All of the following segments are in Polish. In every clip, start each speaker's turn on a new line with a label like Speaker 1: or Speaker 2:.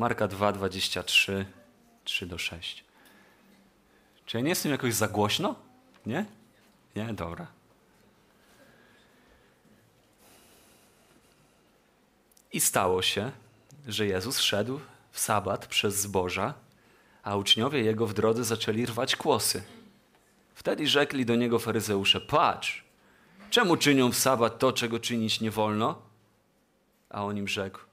Speaker 1: Marka 2, 23, 3 do 6. Czy ja nie jestem jakoś za głośno? Nie? Nie? Dobra. I stało się, że Jezus szedł w sabat przez zboża, a uczniowie Jego w drodze zaczęli rwać kłosy. Wtedy rzekli do Niego faryzeusze, patrz, czemu czynią w sabat to, czego czynić nie wolno? A on im rzekł,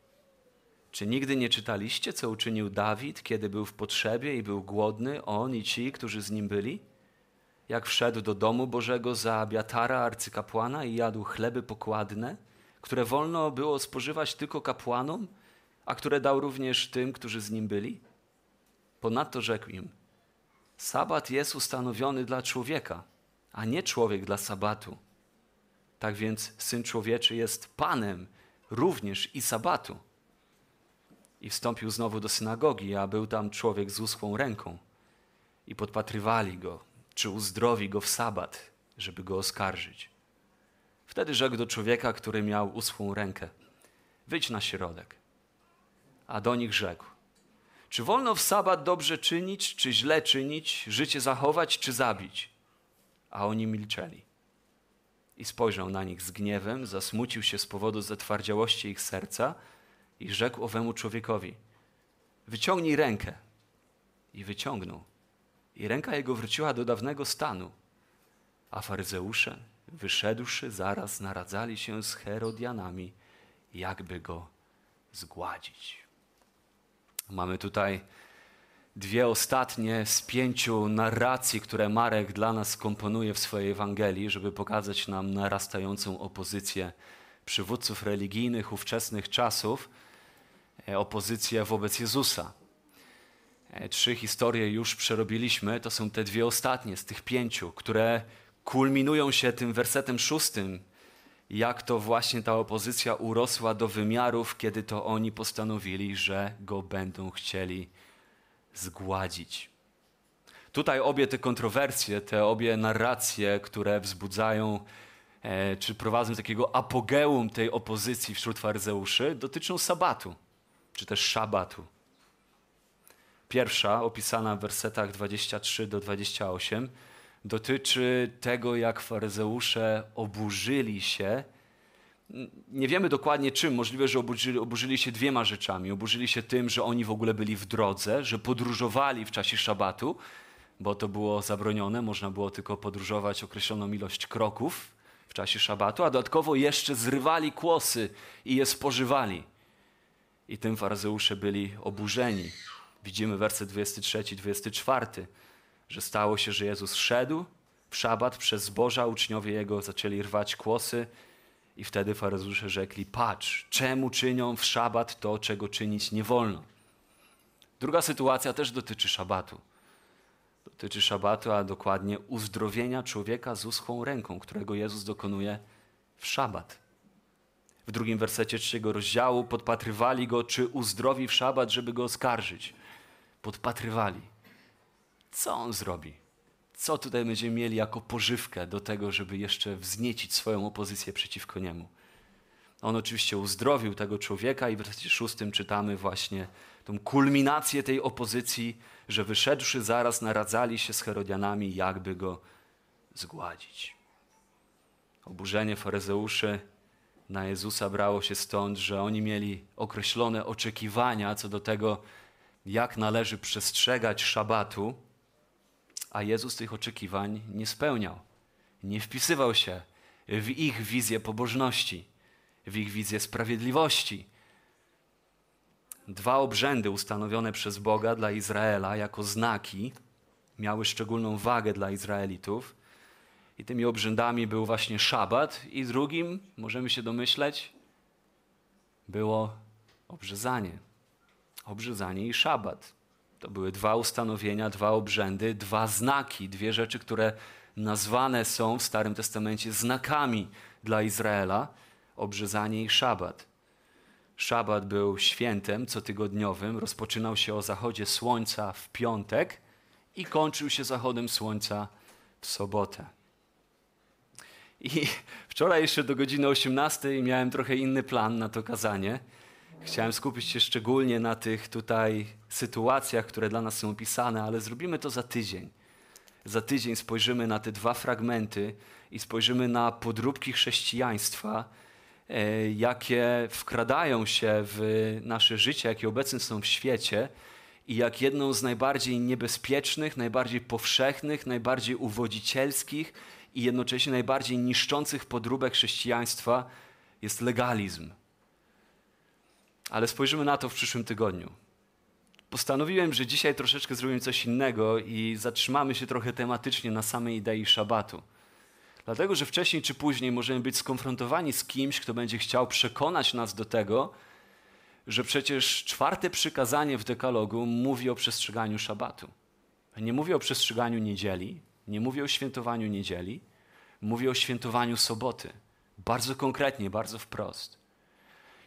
Speaker 1: czy nigdy nie czytaliście, co uczynił Dawid, kiedy był w potrzebie i był głodny, on i ci, którzy z nim byli? Jak wszedł do domu Bożego za Abiatara, arcykapłana i jadł chleby pokładne, które wolno było spożywać tylko kapłanom, a które dał również tym, którzy z nim byli? Ponadto rzekł im, sabat jest ustanowiony dla człowieka, a nie człowiek dla sabatu. Tak więc Syn Człowieczy jest Panem również i sabatu. I wstąpił znowu do synagogi, a był tam człowiek z uschłą ręką. I podpatrywali go, czy uzdrowi go w sabat, żeby go oskarżyć. Wtedy rzekł do człowieka, który miał uschłą rękę: Wyjdź na środek. A do nich rzekł: Czy wolno w sabat dobrze czynić, czy źle czynić, życie zachować, czy zabić? A oni milczeli. I spojrzał na nich z gniewem, zasmucił się z powodu zatwardziałości ich serca i rzekł owemu człowiekowi: Wyciągnij rękę. I wyciągnął. I ręka jego wróciła do dawnego stanu. A faryzeusze, wyszedłszy, zaraz naradzali się z Herodianami, jakby go zgładzić. Mamy tutaj dwie ostatnie z pięciu narracji, które Marek dla nas komponuje w swojej Ewangelii, żeby pokazać nam narastającą opozycję przywódców religijnych ówczesnych czasów, opozycję wobec Jezusa. E, trzy historie już przerobiliśmy, to są te dwie ostatnie z tych pięciu, które kulminują się tym wersetem szóstym, jak to właśnie ta opozycja urosła do wymiarów, kiedy to oni postanowili, że go będą chcieli zgładzić. Tutaj obie te kontrowersje, te obie narracje, które wzbudzają e, czy prowadzą do takiego apogeum tej opozycji wśród faryzeuszy, dotyczą sabatu, czy też szabatu. Pierwsza, opisana w wersetach 23 do 28, dotyczy tego, jak faryzeusze oburzyli się. Nie wiemy dokładnie czym. Możliwe, że oburzyli, oburzyli się dwiema rzeczami. Oburzyli się tym, że oni w ogóle byli w drodze, że podróżowali w czasie szabatu, bo to było zabronione. Można było tylko podróżować określoną ilość kroków w czasie szabatu, a dodatkowo jeszcze zrywali kłosy i je spożywali. I tym faryzeusze byli oburzeni. Widzimy werset 23, 24 że stało się, że Jezus szedł w szabat przez zboża, uczniowie Jego zaczęli rwać kłosy i wtedy faryzeusze rzekli, patrz, czemu czynią w szabat to, czego czynić nie wolno. Druga sytuacja też dotyczy szabatu. Dotyczy szabatu, a dokładnie uzdrowienia człowieka z uschłą ręką, którego Jezus dokonuje w szabat. W drugim wersecie trzeciego rozdziału podpatrywali go, czy uzdrowi w szabat, żeby go oskarżyć. Podpatrywali co on zrobi? Co tutaj będziemy mieli jako pożywkę do tego, żeby jeszcze wzniecić swoją opozycję przeciwko niemu? On oczywiście uzdrowił tego człowieka i w wersecie szóstym czytamy właśnie tą kulminację tej opozycji, że wyszedłszy zaraz naradzali się z Herodianami, jakby go zgładzić. Oburzenie faryzeuszy na Jezusa brało się stąd, że oni mieli określone oczekiwania co do tego, jak należy przestrzegać szabatu, a Jezus tych oczekiwań nie spełniał. Nie wpisywał się w ich wizję pobożności, w ich wizję sprawiedliwości. Dwa obrzędy ustanowione przez Boga dla Izraela jako znaki miały szczególną wagę dla Izraelitów. I tymi obrzędami był właśnie szabat, i drugim, możemy się domyśleć, było obrzezanie. Obrzezanie i szabat. To były dwa ustanowienia, dwa obrzędy, dwa znaki, dwie rzeczy, które nazwane są w Starym Testamencie znakami dla Izraela obrzezanie i szabat. Szabat był świętem cotygodniowym, rozpoczynał się o zachodzie słońca w piątek i kończył się zachodem słońca w sobotę. I wczoraj jeszcze do godziny 18 miałem trochę inny plan na to kazanie. Chciałem skupić się szczególnie na tych tutaj sytuacjach, które dla nas są opisane, ale zrobimy to za tydzień. Za tydzień spojrzymy na te dwa fragmenty i spojrzymy na podróbki chrześcijaństwa, e, jakie wkradają się w nasze życie, jakie obecne są w świecie i jak jedną z najbardziej niebezpiecznych, najbardziej powszechnych, najbardziej uwodzicielskich i jednocześnie najbardziej niszczących podróbek chrześcijaństwa jest legalizm. Ale spojrzymy na to w przyszłym tygodniu. Postanowiłem, że dzisiaj troszeczkę zrobimy coś innego i zatrzymamy się trochę tematycznie na samej idei szabatu. Dlatego, że wcześniej czy później możemy być skonfrontowani z kimś, kto będzie chciał przekonać nas do tego, że przecież czwarte przykazanie w dekalogu mówi o przestrzeganiu szabatu. Nie mówi o przestrzeganiu niedzieli, nie mówi o świętowaniu niedzieli, mówi o świętowaniu soboty. Bardzo konkretnie, bardzo wprost.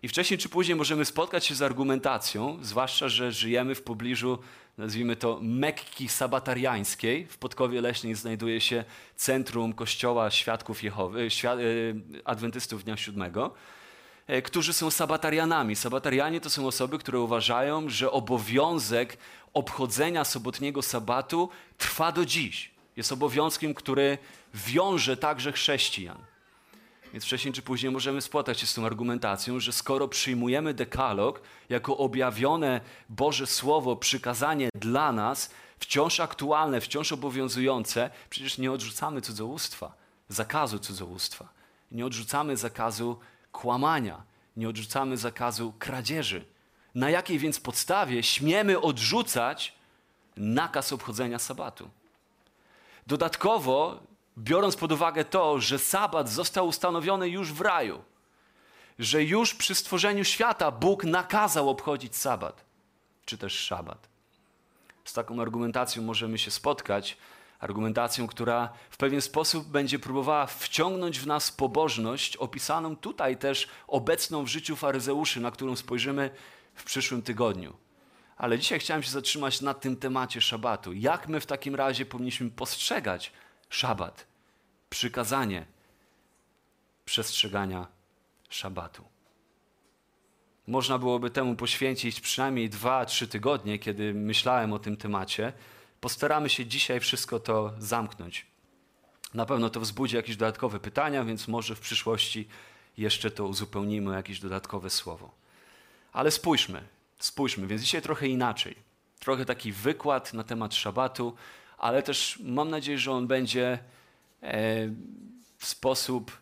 Speaker 1: I wcześniej czy później możemy spotkać się z argumentacją, zwłaszcza, że żyjemy w pobliżu, nazwijmy to, Mekki sabatariańskiej. W Podkowie Leśnej znajduje się centrum Kościoła Świadków Jehowy, e, Adwentystów Dnia Siódmego, e, którzy są sabatarianami. Sabatarianie to są osoby, które uważają, że obowiązek obchodzenia sobotniego sabatu trwa do dziś. Jest obowiązkiem, który wiąże także chrześcijan. Więc wcześniej czy później możemy spotkać się z tą argumentacją, że skoro przyjmujemy dekalog jako objawione Boże Słowo, przykazanie dla nas, wciąż aktualne, wciąż obowiązujące, przecież nie odrzucamy cudzołóstwa, zakazu cudzołóstwa. Nie odrzucamy zakazu kłamania, nie odrzucamy zakazu kradzieży. Na jakiej więc podstawie śmiemy odrzucać nakaz obchodzenia sabatu? Dodatkowo biorąc pod uwagę to, że sabat został ustanowiony już w raju, że już przy stworzeniu świata Bóg nakazał obchodzić sabat, czy też szabat. Z taką argumentacją możemy się spotkać, argumentacją, która w pewien sposób będzie próbowała wciągnąć w nas pobożność, opisaną tutaj też obecną w życiu faryzeuszy, na którą spojrzymy w przyszłym tygodniu. Ale dzisiaj chciałem się zatrzymać na tym temacie szabatu. Jak my w takim razie powinniśmy postrzegać szabat? przykazanie przestrzegania szabatu. Można byłoby temu poświęcić przynajmniej dwa, trzy tygodnie, kiedy myślałem o tym temacie. Postaramy się dzisiaj wszystko to zamknąć. Na pewno to wzbudzi jakieś dodatkowe pytania, więc może w przyszłości jeszcze to uzupełnimy o jakieś dodatkowe słowo. Ale spójrzmy, spójrzmy, więc dzisiaj trochę inaczej. Trochę taki wykład na temat szabatu, ale też mam nadzieję, że on będzie E, w sposób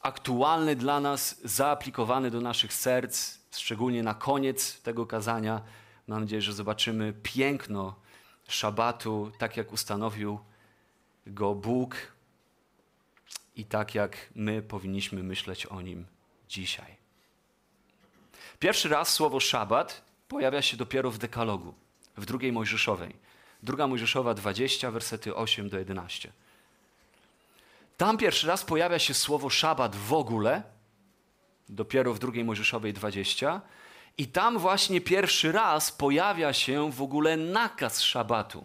Speaker 1: aktualny dla nas, zaaplikowany do naszych serc, szczególnie na koniec tego kazania. Mam nadzieję, że zobaczymy piękno szabatu, tak jak ustanowił go Bóg i tak jak my powinniśmy myśleć o nim dzisiaj. Pierwszy raz słowo szabat pojawia się dopiero w dekalogu, w drugiej Mojżeszowej. Druga Mojżeszowa 20, wersety 8 do 11. Tam pierwszy raz pojawia się słowo szabat w ogóle, dopiero w drugiej Mojżeszowej 20. I tam właśnie pierwszy raz pojawia się w ogóle nakaz szabatu.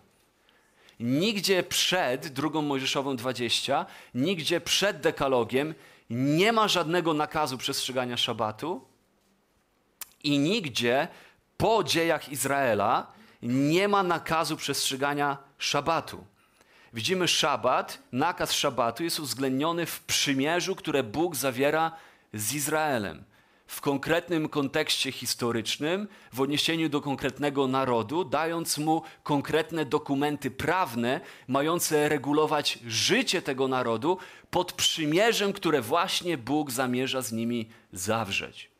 Speaker 1: Nigdzie przed drugą Mojżeszową 20, nigdzie przed dekalogiem nie ma żadnego nakazu przestrzegania szabatu i nigdzie po dziejach Izraela nie ma nakazu przestrzegania szabatu. Widzimy szabat, nakaz szabatu jest uwzględniony w przymierzu, które Bóg zawiera z Izraelem. W konkretnym kontekście historycznym, w odniesieniu do konkretnego narodu, dając mu konkretne dokumenty prawne, mające regulować życie tego narodu pod przymierzem, które właśnie Bóg zamierza z nimi zawrzeć.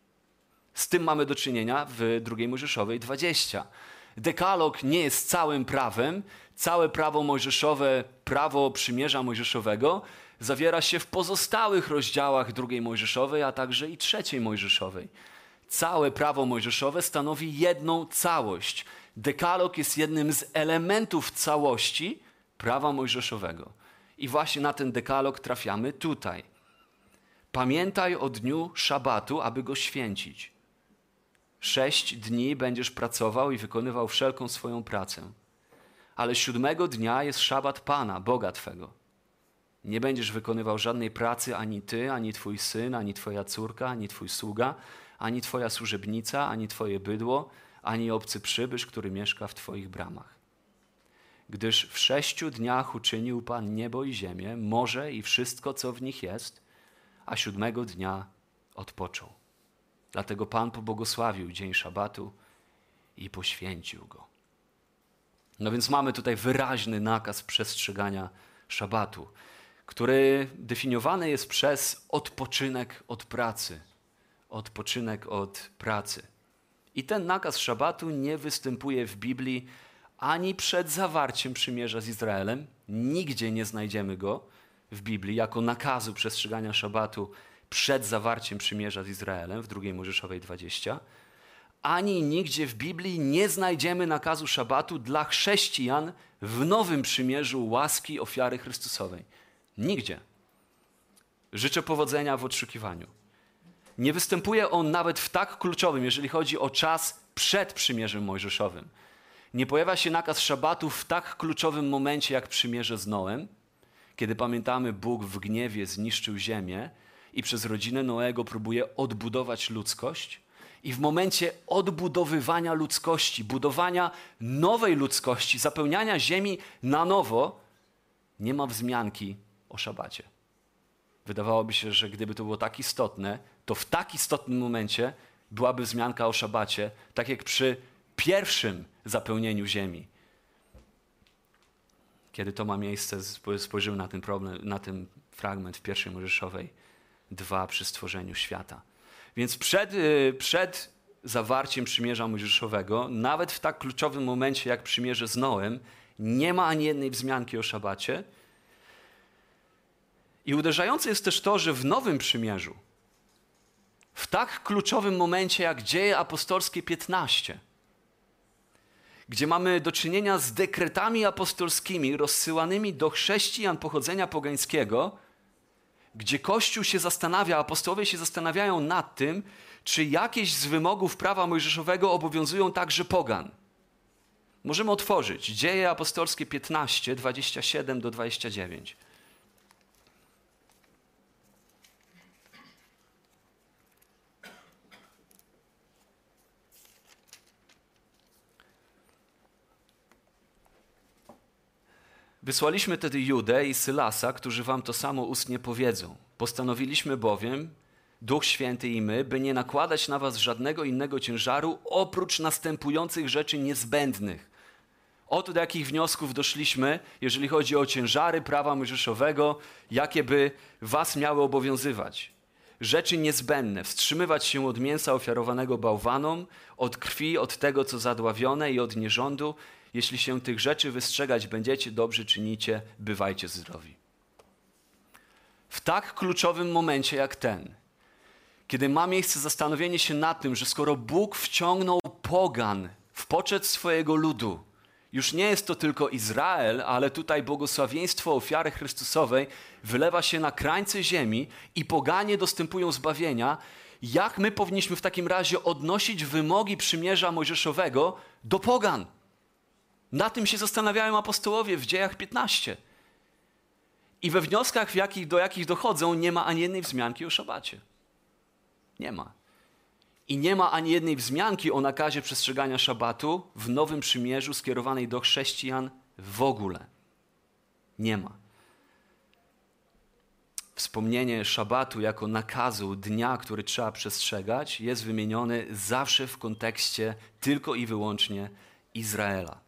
Speaker 1: Z tym mamy do czynienia w II Mojżeszowej 20. Dekalog nie jest całym prawem, całe prawo mojżeszowe, prawo przymierza mojżeszowego zawiera się w pozostałych rozdziałach drugiej Mojżeszowej, a także i trzeciej Mojżeszowej. Całe prawo mojżeszowe stanowi jedną całość. Dekalog jest jednym z elementów całości prawa mojżeszowego. I właśnie na ten dekalog trafiamy tutaj. Pamiętaj o dniu szabatu, aby go święcić. Sześć dni będziesz pracował i wykonywał wszelką swoją pracę ale siódmego dnia jest szabat Pana, Boga Twego. Nie będziesz wykonywał żadnej pracy ani ty, ani twój syn, ani twoja córka, ani twój sługa, ani twoja służebnica, ani twoje bydło, ani obcy przybysz, który mieszka w twoich bramach. Gdyż w sześciu dniach uczynił Pan niebo i ziemię, morze i wszystko, co w nich jest, a siódmego dnia odpoczął. Dlatego Pan pobłogosławił dzień szabatu i poświęcił go. No więc mamy tutaj wyraźny nakaz przestrzegania szabatu, który definiowany jest przez odpoczynek od pracy. Odpoczynek od pracy. I ten nakaz szabatu nie występuje w Biblii ani przed zawarciem przymierza z Izraelem. Nigdzie nie znajdziemy go w Biblii jako nakazu przestrzegania szabatu przed zawarciem przymierza z Izraelem w II Mojżeszowej 20 ani nigdzie w Biblii nie znajdziemy nakazu szabatu dla chrześcijan w nowym przymierzu łaski ofiary Chrystusowej. Nigdzie. Życzę powodzenia w odszukiwaniu. Nie występuje on nawet w tak kluczowym, jeżeli chodzi o czas przed przymierzem mojżeszowym. Nie pojawia się nakaz szabatu w tak kluczowym momencie jak przymierze z Noem, kiedy pamiętamy, Bóg w gniewie zniszczył ziemię i przez rodzinę Noego próbuje odbudować ludzkość i w momencie odbudowywania ludzkości, budowania nowej ludzkości, zapełniania ziemi na nowo, nie ma wzmianki o szabacie. Wydawałoby się, że gdyby to było tak istotne, to w tak istotnym momencie byłaby wzmianka o szabacie, tak jak przy pierwszym zapełnieniu ziemi. Kiedy to ma miejsce, spojrzymy na ten problem, na ten fragment w pierwszej Mojżeszowej, dwa przy stworzeniu świata. Więc przed, y, przed zawarciem przymierza mojżeszowego, nawet w tak kluczowym momencie jak przymierze z Noem, nie ma ani jednej wzmianki o szabacie. I uderzające jest też to, że w Nowym Przymierzu, w tak kluczowym momencie jak Dzieje Apostolskie 15, gdzie mamy do czynienia z dekretami apostolskimi rozsyłanymi do chrześcijan pochodzenia pogańskiego, gdzie Kościół się zastanawia, apostołowie się zastanawiają nad tym, czy jakieś z wymogów prawa mojżeszowego obowiązują także pogan. Możemy otworzyć Dzieje apostolskie 15, 27 do 29. Wysłaliśmy tedy Judę i Sylasa, którzy wam to samo ustnie powiedzą. Postanowiliśmy bowiem, Duch Święty i my, by nie nakładać na was żadnego innego ciężaru oprócz następujących rzeczy niezbędnych. Oto do jakich wniosków doszliśmy, jeżeli chodzi o ciężary prawa mojżeszowego, jakie by was miały obowiązywać. Rzeczy niezbędne, wstrzymywać się od mięsa ofiarowanego bałwanom, od krwi, od tego, co zadławione i od nierządu, jeśli się tych rzeczy wystrzegać będziecie, dobrze czynicie, bywajcie zdrowi. W tak kluczowym momencie jak ten, kiedy ma miejsce zastanowienie się nad tym, że skoro Bóg wciągnął pogan w poczet swojego ludu, już nie jest to tylko Izrael, ale tutaj błogosławieństwo ofiary Chrystusowej wylewa się na krańce ziemi i poganie dostępują zbawienia, jak my powinniśmy w takim razie odnosić wymogi przymierza mojżeszowego do pogan? Na tym się zastanawiają apostołowie w dziejach 15. I we wnioskach, w jakich, do jakich dochodzą, nie ma ani jednej wzmianki o szabacie. Nie ma. I nie ma ani jednej wzmianki o nakazie przestrzegania szabatu w Nowym Przymierzu skierowanej do chrześcijan w ogóle. Nie ma. Wspomnienie szabatu jako nakazu dnia, który trzeba przestrzegać, jest wymienione zawsze w kontekście tylko i wyłącznie Izraela.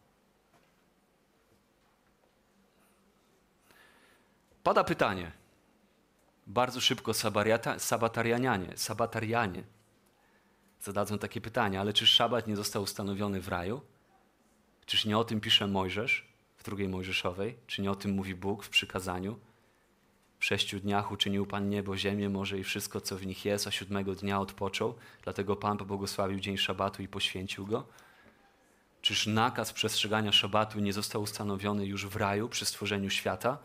Speaker 1: Pada pytanie. Bardzo szybko sabatarianie, sabatarianie zadadzą takie pytanie, ale czy szabat nie został ustanowiony w raju? Czyż nie o tym pisze Mojżesz w drugiej Mojżeszowej? Czy nie o tym mówi Bóg w przykazaniu? W sześciu dniach uczynił Pan niebo, ziemię, morze i wszystko, co w nich jest, a siódmego dnia odpoczął. Dlatego Pan pobłogosławił dzień szabatu i poświęcił go. Czyż nakaz przestrzegania szabatu nie został ustanowiony już w raju przy stworzeniu świata?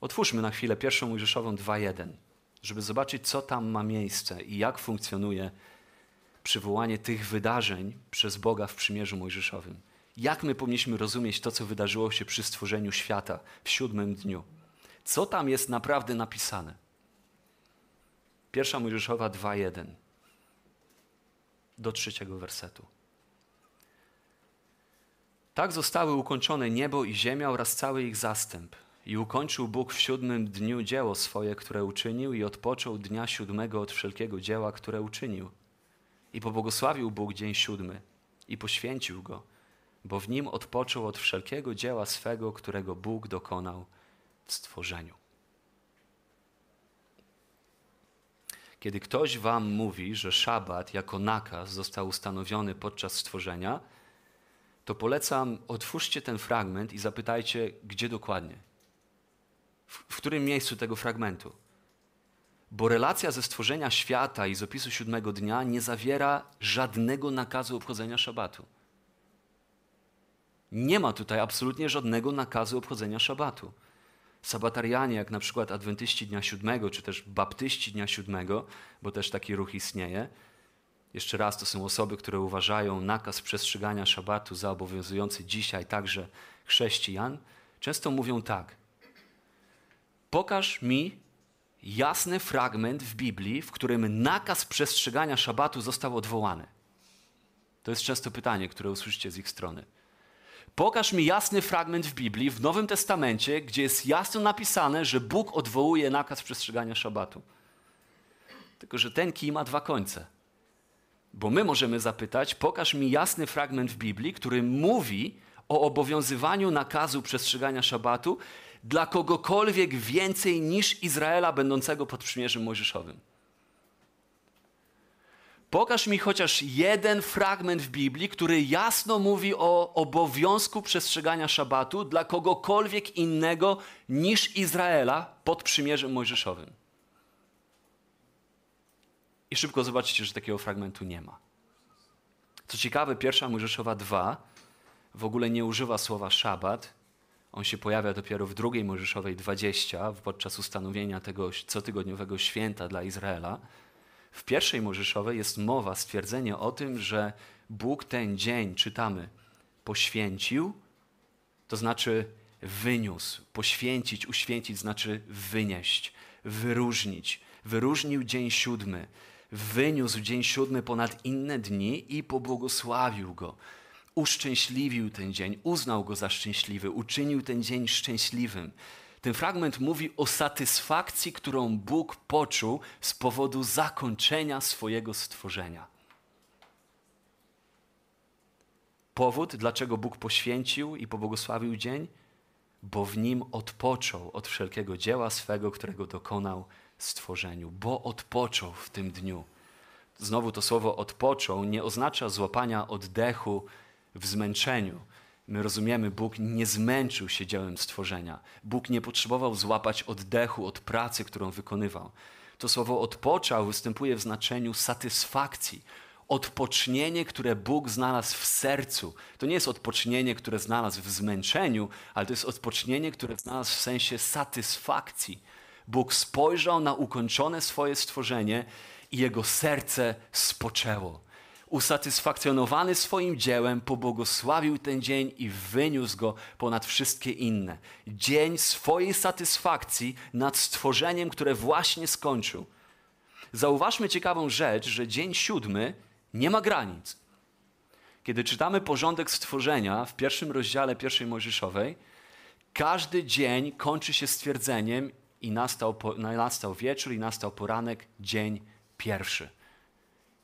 Speaker 1: Otwórzmy na chwilę pierwszą Mojżeszową 2.1, żeby zobaczyć, co tam ma miejsce i jak funkcjonuje przywołanie tych wydarzeń przez Boga w przymierzu mojżeszowym. Jak my powinniśmy rozumieć to, co wydarzyło się przy stworzeniu świata w siódmym dniu? Co tam jest naprawdę napisane? Pierwsza Mojżeszowa 2.1. do trzeciego wersetu. Tak zostały ukończone niebo i ziemia oraz cały ich zastęp. I ukończył Bóg w siódmym dniu dzieło swoje, które uczynił, i odpoczął dnia siódmego od wszelkiego dzieła, które uczynił. I pobłogosławił Bóg dzień siódmy i poświęcił go, bo w nim odpoczął od wszelkiego dzieła swego, którego Bóg dokonał w stworzeniu. Kiedy ktoś wam mówi, że szabat jako nakaz został ustanowiony podczas stworzenia, to polecam, otwórzcie ten fragment i zapytajcie, gdzie dokładnie. W, w którym miejscu tego fragmentu? Bo relacja ze stworzenia świata i z opisu siódmego dnia nie zawiera żadnego nakazu obchodzenia szabatu. Nie ma tutaj absolutnie żadnego nakazu obchodzenia szabatu. Sabatarianie, jak na przykład adwentyści dnia siódmego, czy też baptyści dnia siódmego, bo też taki ruch istnieje, jeszcze raz, to są osoby, które uważają nakaz przestrzegania szabatu za obowiązujący dzisiaj także chrześcijan, często mówią tak: Pokaż mi jasny fragment w Biblii, w którym nakaz przestrzegania szabatu został odwołany. To jest często pytanie, które usłyszycie z ich strony. Pokaż mi jasny fragment w Biblii, w Nowym Testamencie, gdzie jest jasno napisane, że Bóg odwołuje nakaz przestrzegania szabatu. Tylko, że ten kij ma dwa końce. Bo my możemy zapytać, pokaż mi jasny fragment w Biblii, który mówi o obowiązywaniu nakazu przestrzegania szabatu dla kogokolwiek więcej niż Izraela będącego pod przymierzem mojżeszowym. Pokaż mi chociaż jeden fragment w Biblii, który jasno mówi o obowiązku przestrzegania szabatu dla kogokolwiek innego niż Izraela pod przymierzem mojżeszowym. I szybko zobaczycie, że takiego fragmentu nie ma. Co ciekawe, pierwsza Mojżeszowa 2 w ogóle nie używa słowa szabat. On się pojawia dopiero w drugiej Mojżeszowej 20 podczas ustanowienia tego cotygodniowego święta dla Izraela. W pierwszej Mojżeszowej jest mowa, stwierdzenie o tym, że Bóg ten dzień, czytamy, poświęcił, to znaczy wyniósł. Poświęcić, uświęcić znaczy wynieść, wyróżnić. Wyróżnił dzień siódmy wyniósł dzień siódmy ponad inne dni i pobłogosławił go. Uszczęśliwił ten dzień, uznał go za szczęśliwy, uczynił ten dzień szczęśliwym. Ten fragment mówi o satysfakcji, którą Bóg poczuł z powodu zakończenia swojego stworzenia. Powód, dlaczego Bóg poświęcił i pobłogosławił dzień? Bo w nim odpoczął od wszelkiego dzieła swego, którego dokonał stworzeniu, bo odpoczął w tym dniu. Znowu to słowo odpoczął nie oznacza złapania oddechu w zmęczeniu. My rozumiemy, Bóg nie zmęczył się dziełem stworzenia. Bóg nie potrzebował złapać oddechu od pracy, którą wykonywał. To słowo odpoczął występuje w znaczeniu satysfakcji. Odpocznienie, które Bóg znalazł w sercu. To nie jest odpocznienie, które znalazł w zmęczeniu, ale to jest odpocznienie, które znalazł w sensie satysfakcji Bóg spojrzał na ukończone swoje stworzenie i jego serce spoczęło. Usatysfakcjonowany swoim dziełem, pobłogosławił ten dzień i wyniósł go ponad wszystkie inne. Dzień swojej satysfakcji nad stworzeniem, które właśnie skończył. Zauważmy ciekawą rzecz, że dzień siódmy nie ma granic. Kiedy czytamy porządek stworzenia w pierwszym rozdziale pierwszej Mojżeszowej, każdy dzień kończy się stwierdzeniem i nastał, nastał wieczór i nastał poranek, dzień pierwszy.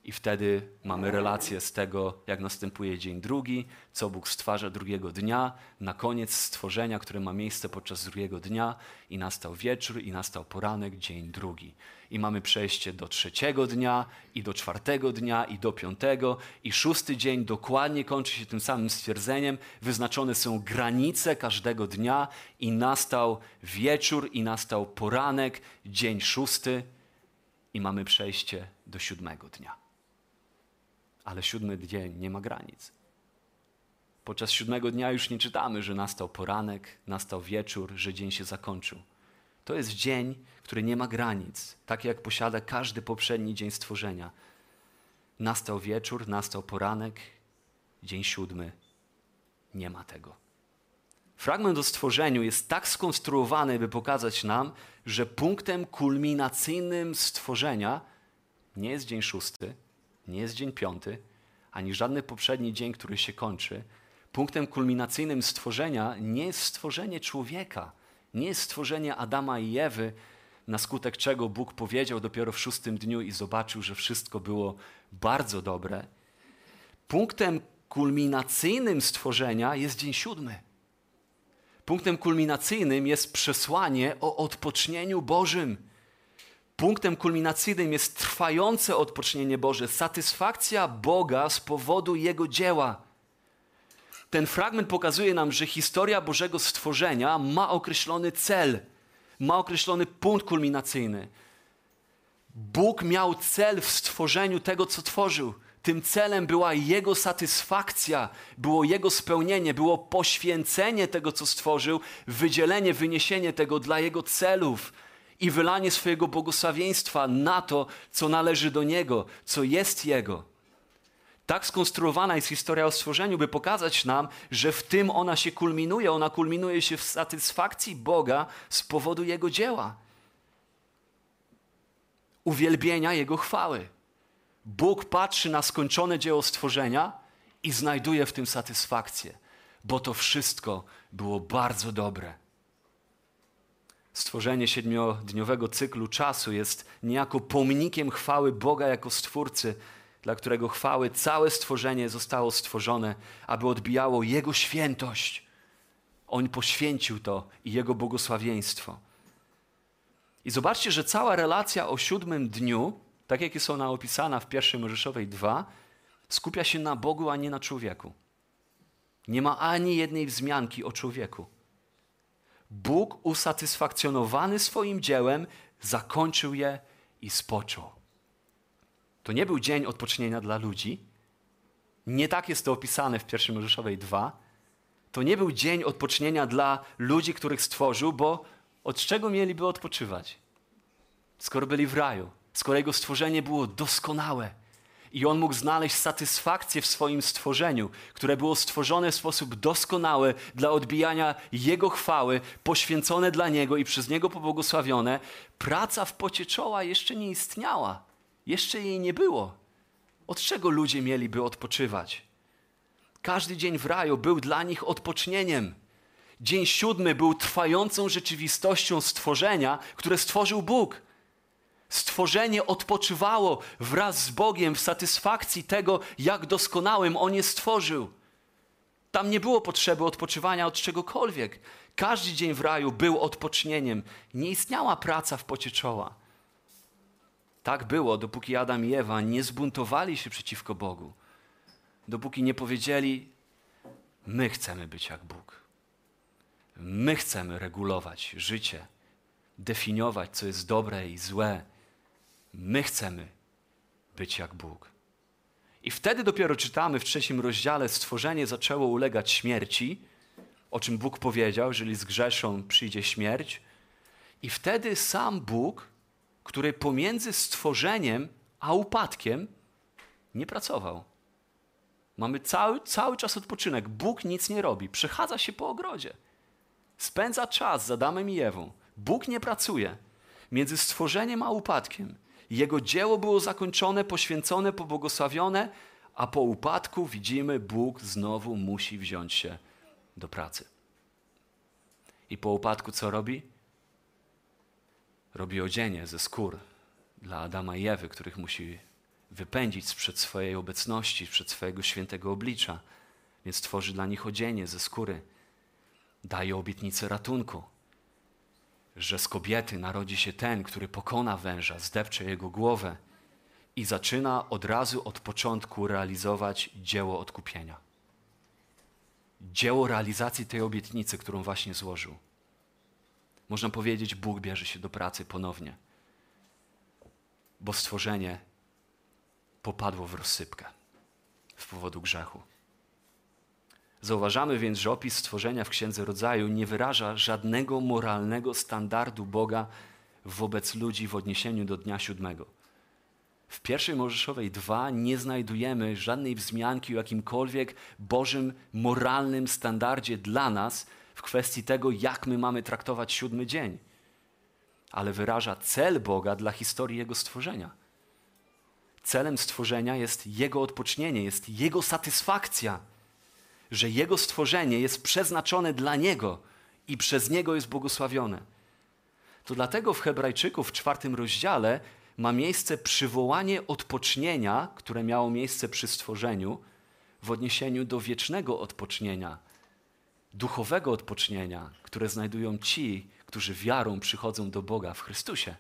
Speaker 1: I wtedy mamy relację z tego, jak następuje dzień drugi, co Bóg stwarza drugiego dnia, na koniec stworzenia, które ma miejsce podczas drugiego dnia, i nastał wieczór, i nastał poranek, dzień drugi. I mamy przejście do trzeciego dnia, i do czwartego dnia, i do piątego, i szósty dzień dokładnie kończy się tym samym stwierdzeniem. Wyznaczone są granice każdego dnia, i nastał wieczór, i nastał poranek, dzień szósty, i mamy przejście do siódmego dnia ale siódmy dzień nie ma granic. Podczas siódmego dnia już nie czytamy, że nastał poranek, nastał wieczór, że dzień się zakończył. To jest dzień, który nie ma granic, tak jak posiada każdy poprzedni dzień stworzenia. Nastał wieczór, nastał poranek, dzień siódmy. Nie ma tego. Fragment o stworzeniu jest tak skonstruowany, by pokazać nam, że punktem kulminacyjnym stworzenia nie jest dzień szósty, nie jest dzień piąty, ani żadny poprzedni dzień, który się kończy. Punktem kulminacyjnym stworzenia nie jest stworzenie człowieka, nie jest stworzenie Adama i Ewy, na skutek czego Bóg powiedział dopiero w szóstym dniu i zobaczył, że wszystko było bardzo dobre. Punktem kulminacyjnym stworzenia jest dzień siódmy. Punktem kulminacyjnym jest przesłanie o odpocznieniu Bożym. Punktem kulminacyjnym jest trwające odpocznienie Boże, satysfakcja Boga z powodu Jego dzieła. Ten fragment pokazuje nam, że historia Bożego stworzenia ma określony cel, ma określony punkt kulminacyjny. Bóg miał cel w stworzeniu tego, co tworzył. Tym celem była Jego satysfakcja, było Jego spełnienie, było poświęcenie tego, co stworzył, wydzielenie, wyniesienie tego dla Jego celów i wylanie swojego błogosławieństwa na to, co należy do Niego, co jest Jego. Tak skonstruowana jest historia o stworzeniu, by pokazać nam, że w tym ona się kulminuje. Ona kulminuje się w satysfakcji Boga z powodu Jego dzieła, uwielbienia Jego chwały. Bóg patrzy na skończone dzieło stworzenia i znajduje w tym satysfakcję, bo to wszystko było bardzo dobre. Stworzenie siedmiodniowego cyklu czasu jest niejako pomnikiem chwały Boga jako Stwórcy, dla którego chwały całe stworzenie zostało stworzone, aby odbijało Jego świętość. On poświęcił to i Jego błogosławieństwo. I zobaczcie, że cała relacja o siódmym dniu tak jak jest ona opisana w pierwszej Mojżeszowej 2, skupia się na Bogu, a nie na człowieku. Nie ma ani jednej wzmianki o człowieku. Bóg usatysfakcjonowany swoim dziełem zakończył je i spoczął. To nie był dzień odpocznienia dla ludzi. Nie tak jest to opisane w pierwszej Mojżeszowej 2. To nie był dzień odpocznienia dla ludzi, których stworzył, bo od czego mieliby odpoczywać? Skoro byli w raju skoro jego stworzenie było doskonałe i on mógł znaleźć satysfakcję w swoim stworzeniu, które było stworzone w sposób doskonały dla odbijania jego chwały, poświęcone dla niego i przez niego pobłogosławione, praca w pocie czoła jeszcze nie istniała, jeszcze jej nie było. Od czego ludzie mieliby odpoczywać? Każdy dzień w raju był dla nich odpocznieniem. Dzień siódmy był trwającą rzeczywistością stworzenia, które stworzył Bóg. Stworzenie odpoczywało wraz z Bogiem w satysfakcji tego, jak doskonałym On je stworzył. Tam nie było potrzeby odpoczywania od czegokolwiek. Każdy dzień w raju był odpocznieniem. Nie istniała praca w pocie czoła. Tak było, dopóki Adam i Ewa nie zbuntowali się przeciwko Bogu. Dopóki nie powiedzieli: My chcemy być jak Bóg. My chcemy regulować życie, definiować, co jest dobre i złe My chcemy być jak Bóg. I wtedy dopiero czytamy w trzecim rozdziale: Stworzenie zaczęło ulegać śmierci, o czym Bóg powiedział: Jeżeli zgrzeszą, przyjdzie śmierć. I wtedy sam Bóg, który pomiędzy stworzeniem a upadkiem nie pracował. Mamy cały, cały czas odpoczynek. Bóg nic nie robi, przechadza się po ogrodzie. Spędza czas z Adamem i Ewą. Bóg nie pracuje. Między stworzeniem a upadkiem jego dzieło było zakończone, poświęcone, pobłogosławione, a po upadku widzimy, Bóg znowu musi wziąć się do pracy. I po upadku co robi? Robi odzienie ze skór dla Adama i Ewy, których musi wypędzić sprzed swojej obecności, przed swojego świętego oblicza. Więc tworzy dla nich odzienie ze skóry. Daje obietnicę ratunku że z kobiety narodzi się ten, który pokona węża, zdepcze jego głowę i zaczyna od razu od początku realizować dzieło odkupienia. Dzieło realizacji tej obietnicy, którą właśnie złożył. Można powiedzieć, Bóg bierze się do pracy ponownie, bo stworzenie popadło w rozsypkę z powodu grzechu. Zauważamy więc, że opis stworzenia w Księdze Rodzaju nie wyraża żadnego moralnego standardu Boga wobec ludzi w odniesieniu do dnia siódmego. W pierwszej Mojżeszowej 2 nie znajdujemy żadnej wzmianki o jakimkolwiek Bożym moralnym standardzie dla nas w kwestii tego, jak my mamy traktować siódmy dzień, ale wyraża cel Boga dla historii Jego stworzenia. celem stworzenia jest Jego odpocznienie, jest Jego satysfakcja, że Jego stworzenie jest przeznaczone dla Niego i przez Niego jest błogosławione. To dlatego w Hebrajczyków w czwartym rozdziale ma miejsce przywołanie odpocznienia, które miało miejsce przy stworzeniu, w odniesieniu do wiecznego odpocznienia, duchowego odpocznienia, które znajdują ci, którzy wiarą przychodzą do Boga w Chrystusie.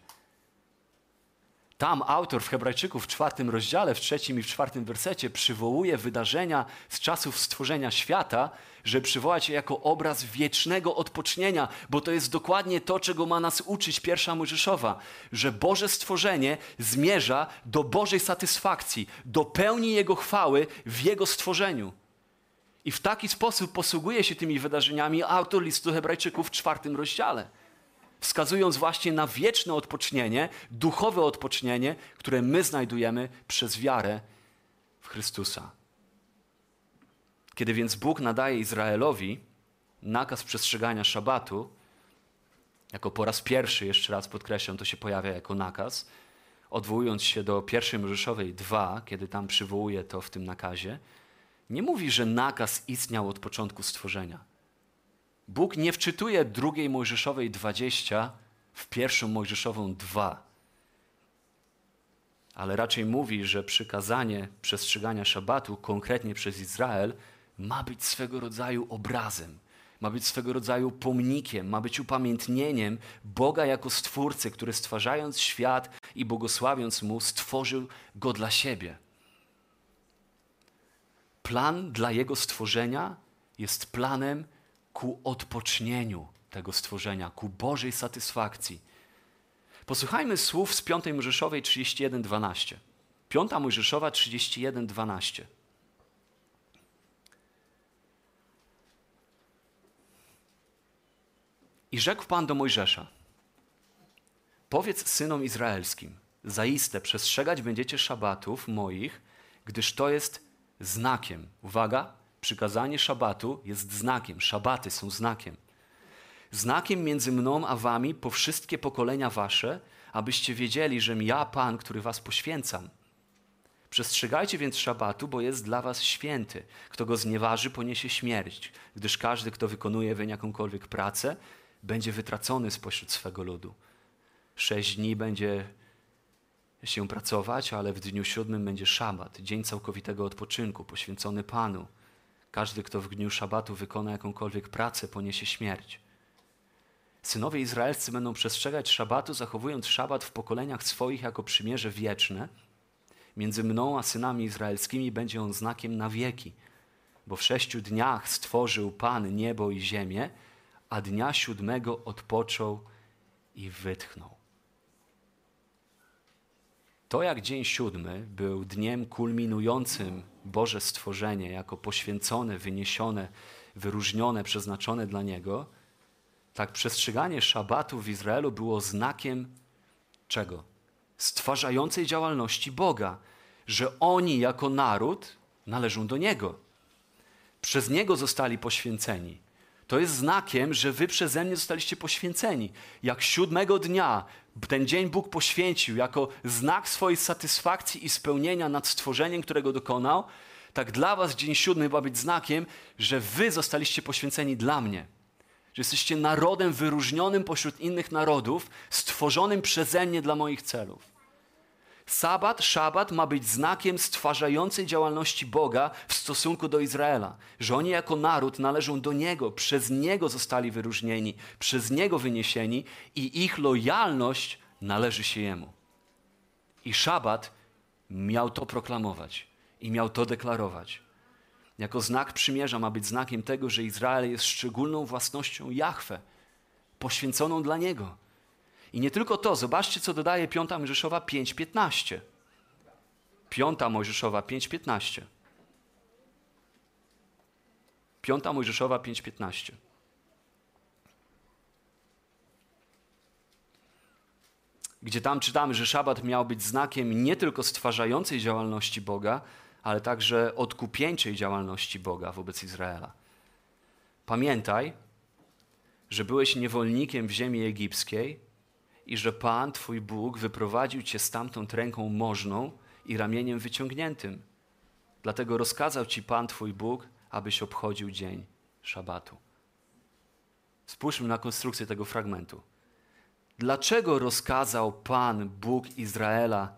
Speaker 1: Tam autor w Hebrajczyków w czwartym rozdziale, w trzecim i w czwartym wersecie przywołuje wydarzenia z czasów stworzenia świata, żeby przywołać je jako obraz wiecznego odpocznienia, bo to jest dokładnie to, czego ma nas uczyć pierwsza Mojżeszowa, że Boże stworzenie zmierza do Bożej satysfakcji, do pełni Jego chwały w Jego stworzeniu. I w taki sposób posługuje się tymi wydarzeniami autor listu Hebrajczyków w czwartym rozdziale wskazując właśnie na wieczne odpocznienie, duchowe odpocznienie, które my znajdujemy przez wiarę w Chrystusa. Kiedy więc Bóg nadaje Izraelowi nakaz przestrzegania szabatu, jako po raz pierwszy, jeszcze raz podkreślam, to się pojawia jako nakaz, odwołując się do pierwszej Mojżeszowej 2, kiedy tam przywołuje to w tym nakazie, nie mówi, że nakaz istniał od początku stworzenia. Bóg nie wczytuje drugiej Mojżeszowej 20 w pierwszą Mojżeszową 2, ale raczej mówi, że przykazanie przestrzegania szabatu konkretnie przez Izrael ma być swego rodzaju obrazem, ma być swego rodzaju pomnikiem, ma być upamiętnieniem Boga jako Stwórcy, który stwarzając świat i błogosławiąc Mu, stworzył go dla siebie. Plan dla Jego stworzenia jest planem ku odpocznieniu tego stworzenia, ku Bożej satysfakcji. Posłuchajmy słów z 5 Mojżeszowej 31:12. 5 Mojżeszowa 31:12. I rzekł Pan do Mojżesza: Powiedz synom izraelskim: Zaiste przestrzegać będziecie szabatów moich, gdyż to jest znakiem. Uwaga, Przykazanie szabatu jest znakiem, szabaty są znakiem. Znakiem między mną a wami po wszystkie pokolenia wasze, abyście wiedzieli, że ja Pan, który was poświęcam. Przestrzegajcie więc szabatu, bo jest dla was święty. Kto go znieważy, poniesie śmierć, gdyż każdy, kto wykonuje weń jakąkolwiek pracę, będzie wytracony spośród swego ludu. Sześć dni będzie się pracować, ale w dniu siódmym będzie szabat, dzień całkowitego odpoczynku, poświęcony Panu. Każdy, kto w dniu szabatu wykona jakąkolwiek pracę, poniesie śmierć. Synowie izraelscy będą przestrzegać szabatu, zachowując szabat w pokoleniach swoich jako przymierze wieczne. Między mną a synami izraelskimi będzie on znakiem na wieki, bo w sześciu dniach stworzył Pan niebo i ziemię, a dnia siódmego odpoczął i wytchnął. To, jak dzień siódmy był dniem kulminującym Boże stworzenie jako poświęcone, wyniesione, wyróżnione, przeznaczone dla Niego, tak przestrzeganie szabatu w Izraelu było znakiem czego? Stwarzającej działalności Boga, że oni jako naród należą do Niego. Przez Niego zostali poświęceni. To jest znakiem, że wy przeze mnie zostaliście poświęceni. Jak siódmego dnia ten dzień Bóg poświęcił jako znak swojej satysfakcji i spełnienia nad stworzeniem, którego dokonał, tak dla was dzień siódmy ma być znakiem, że wy zostaliście poświęceni dla mnie. Że jesteście narodem wyróżnionym pośród innych narodów, stworzonym przeze mnie dla moich celów. Sabat, szabat ma być znakiem stwarzającej działalności Boga w stosunku do Izraela, że oni jako naród należą do Niego, przez Niego zostali wyróżnieni, przez Niego wyniesieni i ich lojalność należy się Jemu. I szabat miał to proklamować i miał to deklarować. Jako znak przymierza ma być znakiem tego, że Izrael jest szczególną własnością Jahwe, poświęconą dla Niego i nie tylko to, zobaczcie, co dodaje 5 Mojżeszowa 5.15. 5 Mojżeszowa 5.15. 5 Mojżeszowa 5.15. Gdzie tam czytamy, że szabat miał być znakiem nie tylko stwarzającej działalności Boga, ale także odkupieńczej działalności Boga wobec Izraela. Pamiętaj, że byłeś niewolnikiem w ziemi egipskiej i że Pan, Twój Bóg, wyprowadził Cię stamtąd ręką możną i ramieniem wyciągniętym. Dlatego rozkazał ci Pan Twój Bóg, abyś obchodził dzień szabatu. Spójrzmy na konstrukcję tego fragmentu. Dlaczego rozkazał Pan Bóg Izraela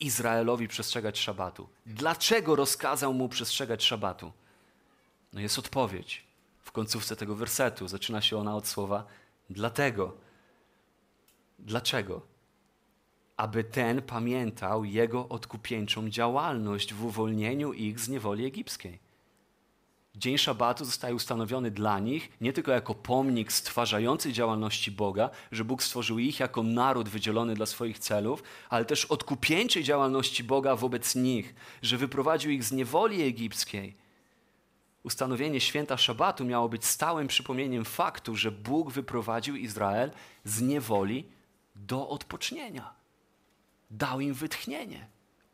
Speaker 1: Izraelowi przestrzegać szabatu? Dlaczego rozkazał mu przestrzegać szabatu? No jest odpowiedź w końcówce tego wersetu. Zaczyna się ona od słowa dlatego. Dlaczego? Aby ten pamiętał jego odkupieńczą działalność w uwolnieniu ich z niewoli egipskiej. Dzień Szabatu zostaje ustanowiony dla nich nie tylko jako pomnik stwarzający działalności Boga, że Bóg stworzył ich jako naród wydzielony dla swoich celów, ale też odkupieńczej działalności Boga wobec nich, że wyprowadził ich z niewoli egipskiej. Ustanowienie święta Szabatu miało być stałym przypomnieniem faktu, że Bóg wyprowadził Izrael z niewoli do odpocznienia. Dał im wytchnienie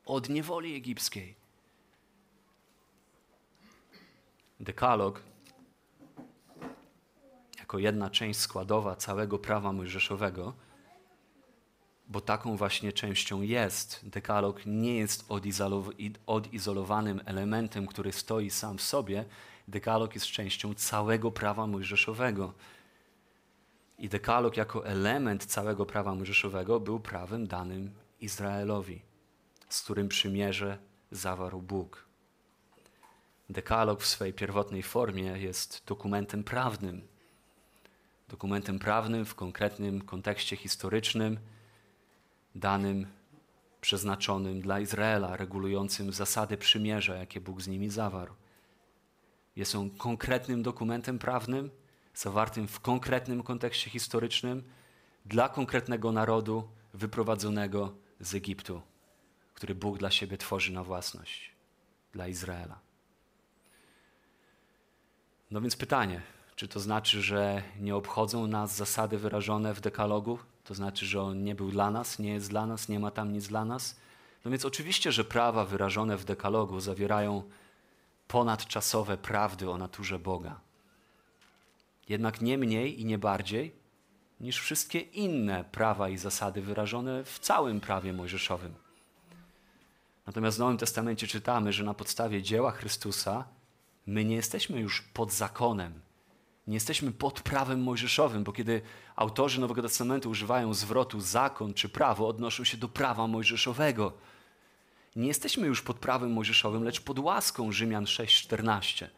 Speaker 1: od niewoli egipskiej. Dekalog, jako jedna część składowa całego prawa mojżeszowego, bo taką właśnie częścią jest. Dekalog nie jest odizolowanym elementem, który stoi sam w sobie. Dekalog jest częścią całego prawa mojżeszowego. I dekalog jako element całego prawa mojżeszowego był prawem danym Izraelowi, z którym przymierze zawarł Bóg. Dekalog w swojej pierwotnej formie jest dokumentem prawnym. Dokumentem prawnym w konkretnym kontekście historycznym, danym, przeznaczonym dla Izraela, regulującym zasady przymierza, jakie Bóg z nimi zawarł. Jest on konkretnym dokumentem prawnym, zawartym w konkretnym kontekście historycznym dla konkretnego narodu wyprowadzonego z Egiptu, który Bóg dla siebie tworzy na własność, dla Izraela. No więc pytanie, czy to znaczy, że nie obchodzą nas zasady wyrażone w dekalogu? To znaczy, że on nie był dla nas, nie jest dla nas, nie ma tam nic dla nas? No więc oczywiście, że prawa wyrażone w dekalogu zawierają ponadczasowe prawdy o naturze Boga. Jednak nie mniej i nie bardziej niż wszystkie inne prawa i zasady wyrażone w całym prawie mojżeszowym. Natomiast w Nowym Testamencie czytamy, że na podstawie dzieła Chrystusa My nie jesteśmy już pod zakonem, nie jesteśmy pod prawem mojżeszowym, bo kiedy autorzy Nowego Testamentu używają zwrotu zakon czy prawo, odnoszą się do prawa mojżeszowego. Nie jesteśmy już pod prawem mojżeszowym, lecz pod łaską Rzymian 6:14.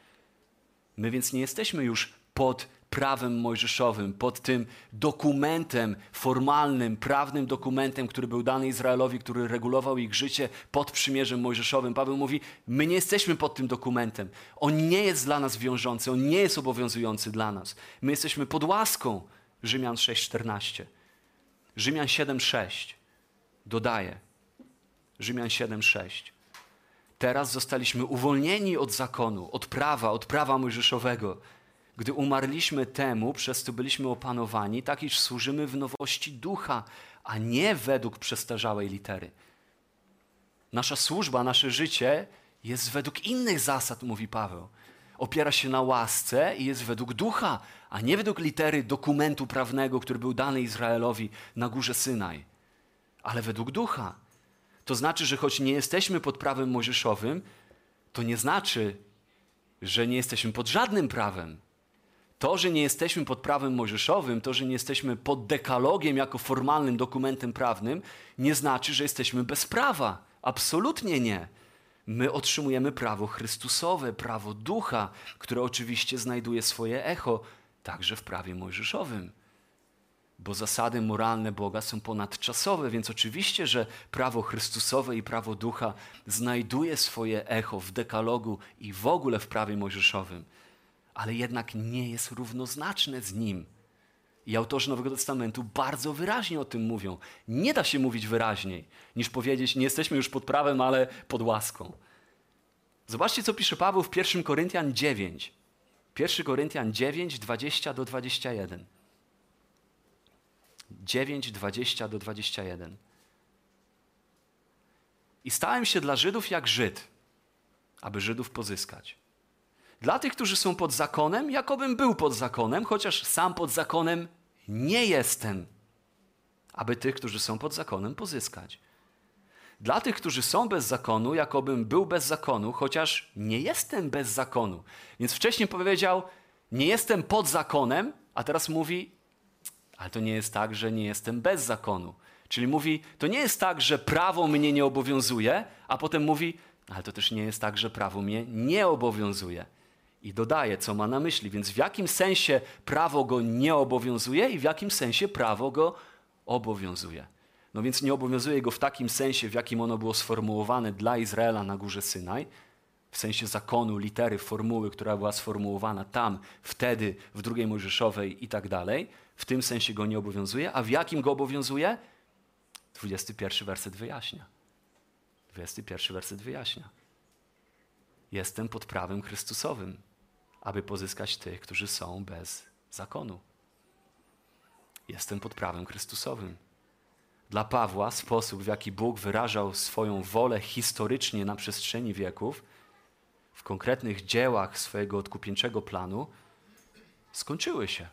Speaker 1: My więc nie jesteśmy już pod prawem mojżeszowym, pod tym dokumentem formalnym, prawnym dokumentem, który był dany Izraelowi, który regulował ich życie pod przymierzem mojżeszowym. Paweł mówi: My nie jesteśmy pod tym dokumentem. On nie jest dla nas wiążący, on nie jest obowiązujący dla nas. My jesteśmy pod łaską. Rzymian 6:14. Rzymian 7:6 dodaje. Rzymian 7:6. Teraz zostaliśmy uwolnieni od zakonu, od prawa, od prawa mojżeszowego gdy umarliśmy temu, przez co byliśmy opanowani, tak iż służymy w nowości ducha, a nie według przestarzałej litery. Nasza służba, nasze życie jest według innych zasad, mówi Paweł. Opiera się na łasce i jest według ducha, a nie według litery dokumentu prawnego, który był dany Izraelowi na górze Synaj, ale według ducha. To znaczy, że choć nie jesteśmy pod prawem mojżeszowym, to nie znaczy, że nie jesteśmy pod żadnym prawem. To, że nie jesteśmy pod prawem mojżeszowym, to, że nie jesteśmy pod dekalogiem jako formalnym dokumentem prawnym, nie znaczy, że jesteśmy bez prawa. Absolutnie nie. My otrzymujemy prawo Chrystusowe, prawo ducha, które oczywiście znajduje swoje echo także w prawie mojżeszowym. Bo zasady moralne Boga są ponadczasowe, więc oczywiście, że prawo Chrystusowe i prawo ducha znajduje swoje echo w dekalogu i w ogóle w prawie mojżeszowym ale jednak nie jest równoznaczne z nim. I autorzy Nowego Testamentu bardzo wyraźnie o tym mówią. Nie da się mówić wyraźniej, niż powiedzieć, nie jesteśmy już pod prawem, ale pod łaską. Zobaczcie, co pisze Paweł w 1 Koryntian 9. 1 Koryntian 9, 20 do 21. 9, 20 do 21. I stałem się dla Żydów jak Żyd, aby Żydów pozyskać. Dla tych, którzy są pod zakonem, jakobym był pod zakonem, chociaż sam pod zakonem nie jestem, aby tych, którzy są pod zakonem, pozyskać. Dla tych, którzy są bez zakonu, jakobym był bez zakonu, chociaż nie jestem bez zakonu. Więc wcześniej powiedział, nie jestem pod zakonem, a teraz mówi, ale to nie jest tak, że nie jestem bez zakonu. Czyli mówi, to nie jest tak, że prawo mnie nie obowiązuje, a potem mówi, ale to też nie jest tak, że prawo mnie nie obowiązuje. I dodaje, co ma na myśli. Więc w jakim sensie prawo go nie obowiązuje i w jakim sensie prawo go obowiązuje. No więc nie obowiązuje go w takim sensie, w jakim ono było sformułowane dla Izraela na górze Synaj, w sensie zakonu, litery, formuły, która była sformułowana tam, wtedy, w drugiej Mojżeszowej i tak dalej. W tym sensie go nie obowiązuje. A w jakim go obowiązuje? 21 werset wyjaśnia. 21 werset wyjaśnia. Jestem pod prawem Chrystusowym, aby pozyskać tych, którzy są bez zakonu. Jestem pod prawem Chrystusowym. Dla Pawła sposób, w jaki Bóg wyrażał swoją wolę historycznie na przestrzeni wieków, w konkretnych dziełach swojego odkupieńczego planu, skończyły się.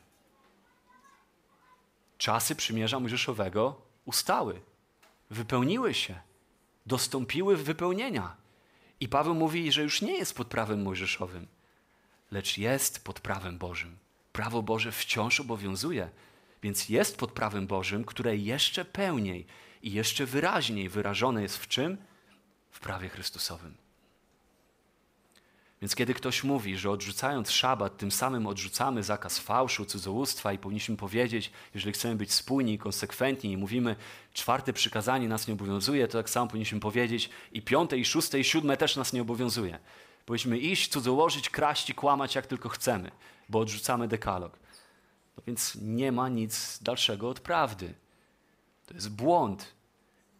Speaker 1: Czasy przymierza mojżeszowego ustały, wypełniły się, dostąpiły wypełnienia. I Paweł mówi, że już nie jest pod prawem mojżeszowym, lecz jest pod prawem Bożym. Prawo Boże wciąż obowiązuje, więc jest pod prawem Bożym, które jeszcze pełniej i jeszcze wyraźniej wyrażone jest w czym? W prawie Chrystusowym. Więc kiedy ktoś mówi, że odrzucając szabat, tym samym odrzucamy zakaz fałszu, cudzołóstwa i powinniśmy powiedzieć, jeżeli chcemy być spójni i konsekwentni i mówimy, czwarte przykazanie nas nie obowiązuje, to tak samo powinniśmy powiedzieć i piąte, i szóste, i siódme też nas nie obowiązuje. Powinniśmy iść, cudzołożyć, kraść i kłamać jak tylko chcemy, bo odrzucamy dekalog. No więc nie ma nic dalszego od prawdy. To jest błąd.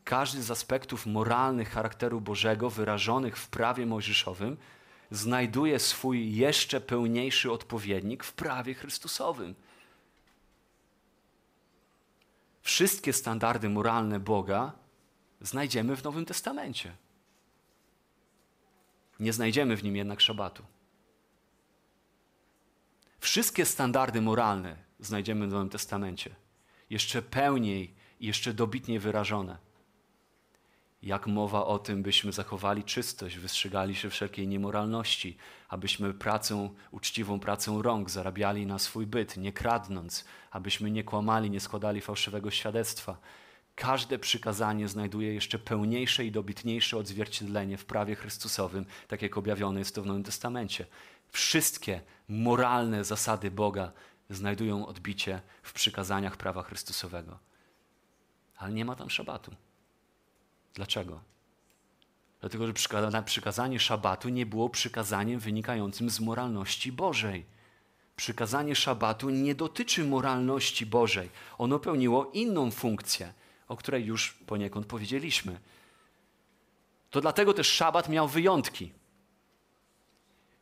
Speaker 1: Każdy z aspektów moralnych charakteru Bożego wyrażonych w prawie mojżeszowym znajduje swój jeszcze pełniejszy odpowiednik w prawie Chrystusowym. Wszystkie standardy moralne Boga znajdziemy w Nowym Testamencie. Nie znajdziemy w nim jednak szabatu. Wszystkie standardy moralne znajdziemy w Nowym Testamencie. Jeszcze pełniej i jeszcze dobitniej wyrażone jak mowa o tym, byśmy zachowali czystość, wystrzegali się wszelkiej niemoralności, abyśmy pracą, uczciwą pracą rąk zarabiali na swój byt, nie kradnąc, abyśmy nie kłamali, nie składali fałszywego świadectwa. Każde przykazanie znajduje jeszcze pełniejsze i dobitniejsze odzwierciedlenie w prawie Chrystusowym, tak jak objawione jest to w Nowym Testamencie. Wszystkie moralne zasady Boga znajdują odbicie w przykazaniach prawa Chrystusowego. Ale nie ma tam szabatu. Dlaczego? Dlatego, że przykazanie szabatu nie było przykazaniem wynikającym z moralności Bożej. Przykazanie szabatu nie dotyczy moralności Bożej. Ono pełniło inną funkcję, o której już poniekąd powiedzieliśmy. To dlatego też szabat miał wyjątki.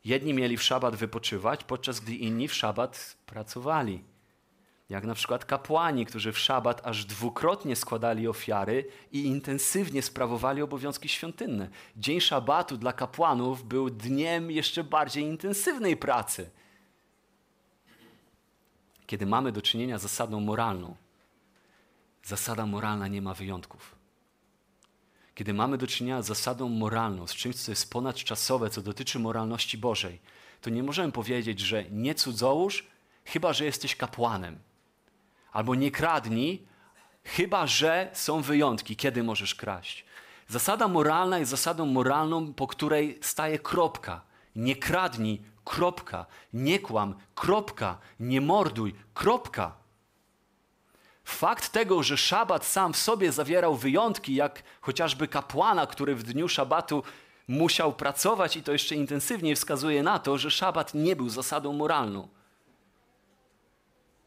Speaker 1: Jedni mieli w szabat wypoczywać, podczas gdy inni w szabat pracowali jak na przykład kapłani, którzy w szabat aż dwukrotnie składali ofiary i intensywnie sprawowali obowiązki świątynne. Dzień szabatu dla kapłanów był dniem jeszcze bardziej intensywnej pracy. Kiedy mamy do czynienia z zasadą moralną, zasada moralna nie ma wyjątków. Kiedy mamy do czynienia z zasadą moralną, z czymś, co jest ponadczasowe, co dotyczy moralności Bożej, to nie możemy powiedzieć, że nie cudzołóż, chyba że jesteś kapłanem albo nie kradnij, chyba że są wyjątki, kiedy możesz kraść. Zasada moralna jest zasadą moralną, po której staje kropka. Nie kradnij, kropka. Nie kłam, kropka. Nie morduj, kropka. Fakt tego, że szabat sam w sobie zawierał wyjątki, jak chociażby kapłana, który w dniu szabatu musiał pracować i to jeszcze intensywniej wskazuje na to, że szabat nie był zasadą moralną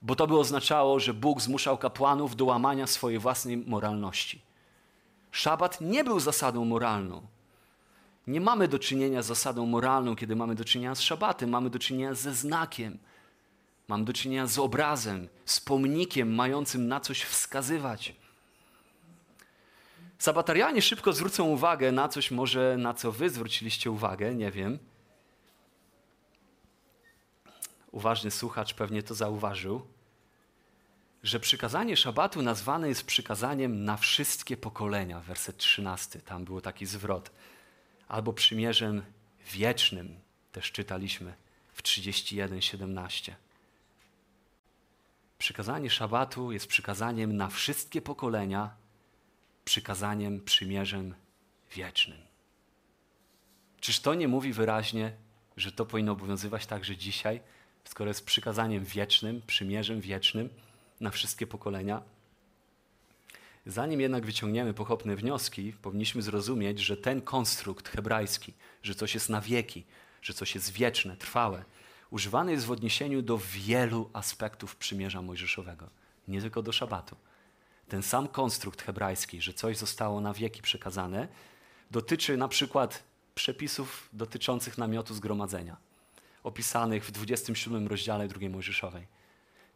Speaker 1: bo to by oznaczało, że Bóg zmuszał kapłanów do łamania swojej własnej moralności. Szabat nie był zasadą moralną. Nie mamy do czynienia z zasadą moralną, kiedy mamy do czynienia z szabatem, mamy do czynienia ze znakiem. Mamy do czynienia z obrazem, z pomnikiem mającym na coś wskazywać. Sabatarianie szybko zwrócą uwagę na coś, może na co wy zwróciliście uwagę, nie wiem. Uważny słuchacz pewnie to zauważył że przykazanie szabatu nazwane jest przykazaniem na wszystkie pokolenia. Werset 13, tam był taki zwrot. Albo przymierzem wiecznym, też czytaliśmy w 31:17. Przykazanie szabatu jest przykazaniem na wszystkie pokolenia, przykazaniem, przymierzem wiecznym. Czyż to nie mówi wyraźnie, że to powinno obowiązywać także dzisiaj, skoro jest przykazaniem wiecznym, przymierzem wiecznym na wszystkie pokolenia? Zanim jednak wyciągniemy pochopne wnioski, powinniśmy zrozumieć, że ten konstrukt hebrajski, że coś jest na wieki, że coś jest wieczne, trwałe, używany jest w odniesieniu do wielu aspektów przymierza mojżeszowego, nie tylko do szabatu. Ten sam konstrukt hebrajski, że coś zostało na wieki przekazane, dotyczy na przykład przepisów dotyczących namiotu zgromadzenia, opisanych w 27 rozdziale II Mojżeszowej.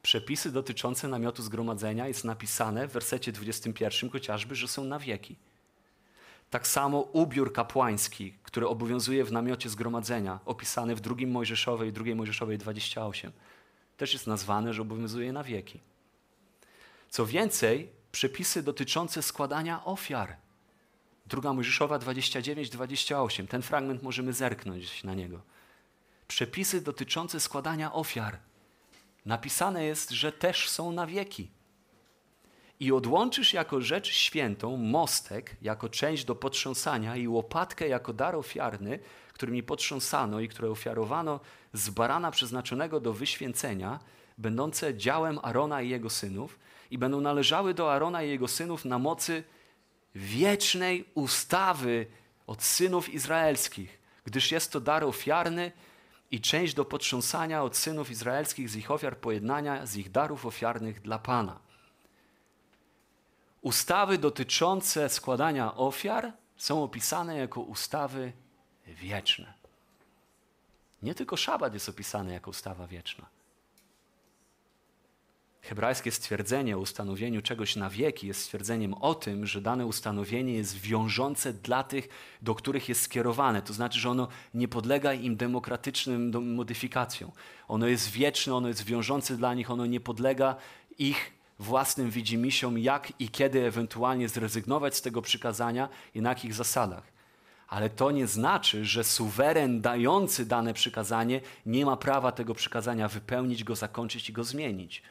Speaker 1: Przepisy dotyczące namiotu zgromadzenia jest napisane w wersecie 21 chociażby, że są na wieki. Tak samo ubiór kapłański, który obowiązuje w namiocie zgromadzenia, opisany w II Mojżeszowej, II Mojżeszowej 28, też jest nazwane, że obowiązuje na wieki. Co więcej, przepisy dotyczące składania ofiar. Druga Mojżeszowa 29-28. Ten fragment możemy zerknąć na niego. Przepisy dotyczące składania ofiar. Napisane jest, że też są na wieki i odłączysz jako rzecz świętą mostek jako część do potrząsania i łopatkę jako dar ofiarny, którymi potrząsano i które ofiarowano z barana przeznaczonego do wyświęcenia, będące działem Arona i jego synów i będą należały do Arona i jego synów na mocy wiecznej ustawy od synów izraelskich, gdyż jest to dar ofiarny i część do potrząsania od synów izraelskich z ich ofiar pojednania, z ich darów ofiarnych dla Pana. Ustawy dotyczące składania ofiar są opisane jako ustawy wieczne. Nie tylko szabat jest opisany jako ustawa wieczna. Hebrajskie stwierdzenie o ustanowieniu czegoś na wieki jest stwierdzeniem o tym, że dane ustanowienie jest wiążące dla tych, do których jest skierowane. To znaczy, że ono nie podlega im demokratycznym modyfikacjom. Ono jest wieczne, ono jest wiążące dla nich, ono nie podlega ich własnym widzimisiom, jak i kiedy ewentualnie zrezygnować z tego przykazania i na jakich zasadach. Ale to nie znaczy, że suweren dający dane przykazanie nie ma prawa tego przykazania wypełnić, go zakończyć i go zmienić.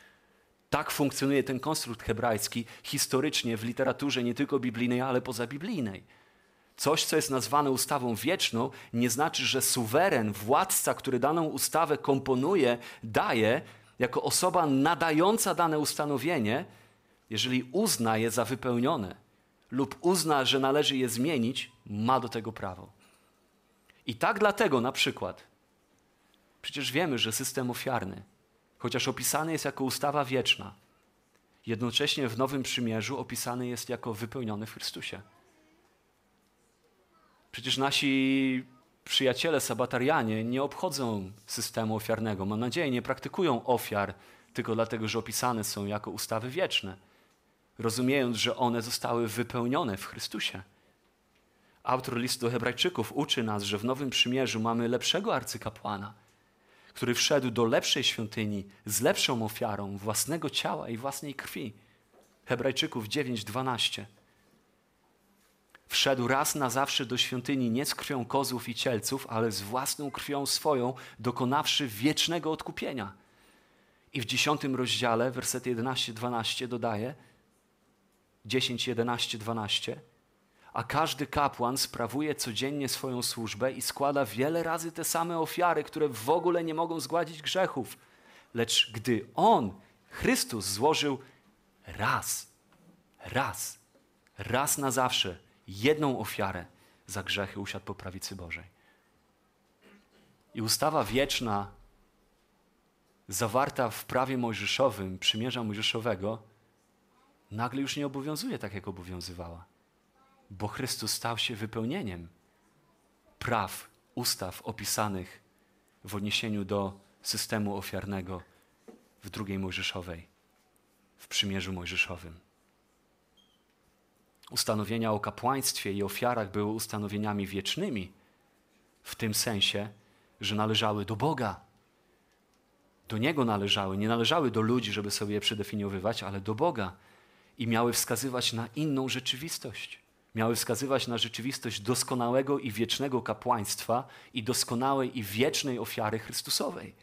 Speaker 1: Tak funkcjonuje ten konstrukt hebrajski historycznie w literaturze nie tylko biblijnej, ale pozabiblijnej. Coś, co jest nazwane ustawą wieczną, nie znaczy, że suweren, władca, który daną ustawę komponuje, daje, jako osoba nadająca dane ustanowienie, jeżeli uzna je za wypełnione lub uzna, że należy je zmienić, ma do tego prawo. I tak dlatego na przykład, przecież wiemy, że system ofiarny, chociaż opisany jest jako ustawa wieczna, jednocześnie w Nowym Przymierzu opisany jest jako wypełniony w Chrystusie. Przecież nasi przyjaciele sabatarianie nie obchodzą systemu ofiarnego. Mam nadzieję, nie praktykują ofiar tylko dlatego, że opisane są jako ustawy wieczne, rozumiejąc, że one zostały wypełnione w Chrystusie. Autor listu do Hebrajczyków uczy nas, że w Nowym Przymierzu mamy lepszego arcykapłana, który wszedł do lepszej świątyni z lepszą ofiarą własnego ciała i własnej krwi. Hebrajczyków 9:12 wszedł raz na zawsze do świątyni nie z krwią kozłów i cielców, ale z własną krwią swoją, dokonawszy wiecznego odkupienia. I w dziesiątym rozdziale, wersety 11-12 dodaje, 10, 11, 12, a każdy kapłan sprawuje codziennie swoją służbę i składa wiele razy te same ofiary, które w ogóle nie mogą zgładzić grzechów. Lecz gdy On, Chrystus, złożył raz, raz, raz na zawsze jedną ofiarę za grzechy usiadł po prawicy Bożej. I ustawa wieczna, zawarta w prawie mojżeszowym, przymierza mojżeszowego, nagle już nie obowiązuje tak, jak obowiązywała. Bo Chrystus stał się wypełnieniem praw, ustaw opisanych w odniesieniu do systemu ofiarnego w drugiej Mojżeszowej, w przymierzu mojżeszowym. Ustanowienia o kapłaństwie i ofiarach były ustanowieniami wiecznymi, w tym sensie, że należały do Boga. Do Niego należały, nie należały do ludzi, żeby sobie je przedefiniowywać, ale do Boga. I miały wskazywać na inną rzeczywistość. Miały wskazywać na rzeczywistość doskonałego i wiecznego kapłaństwa i doskonałej i wiecznej ofiary Chrystusowej.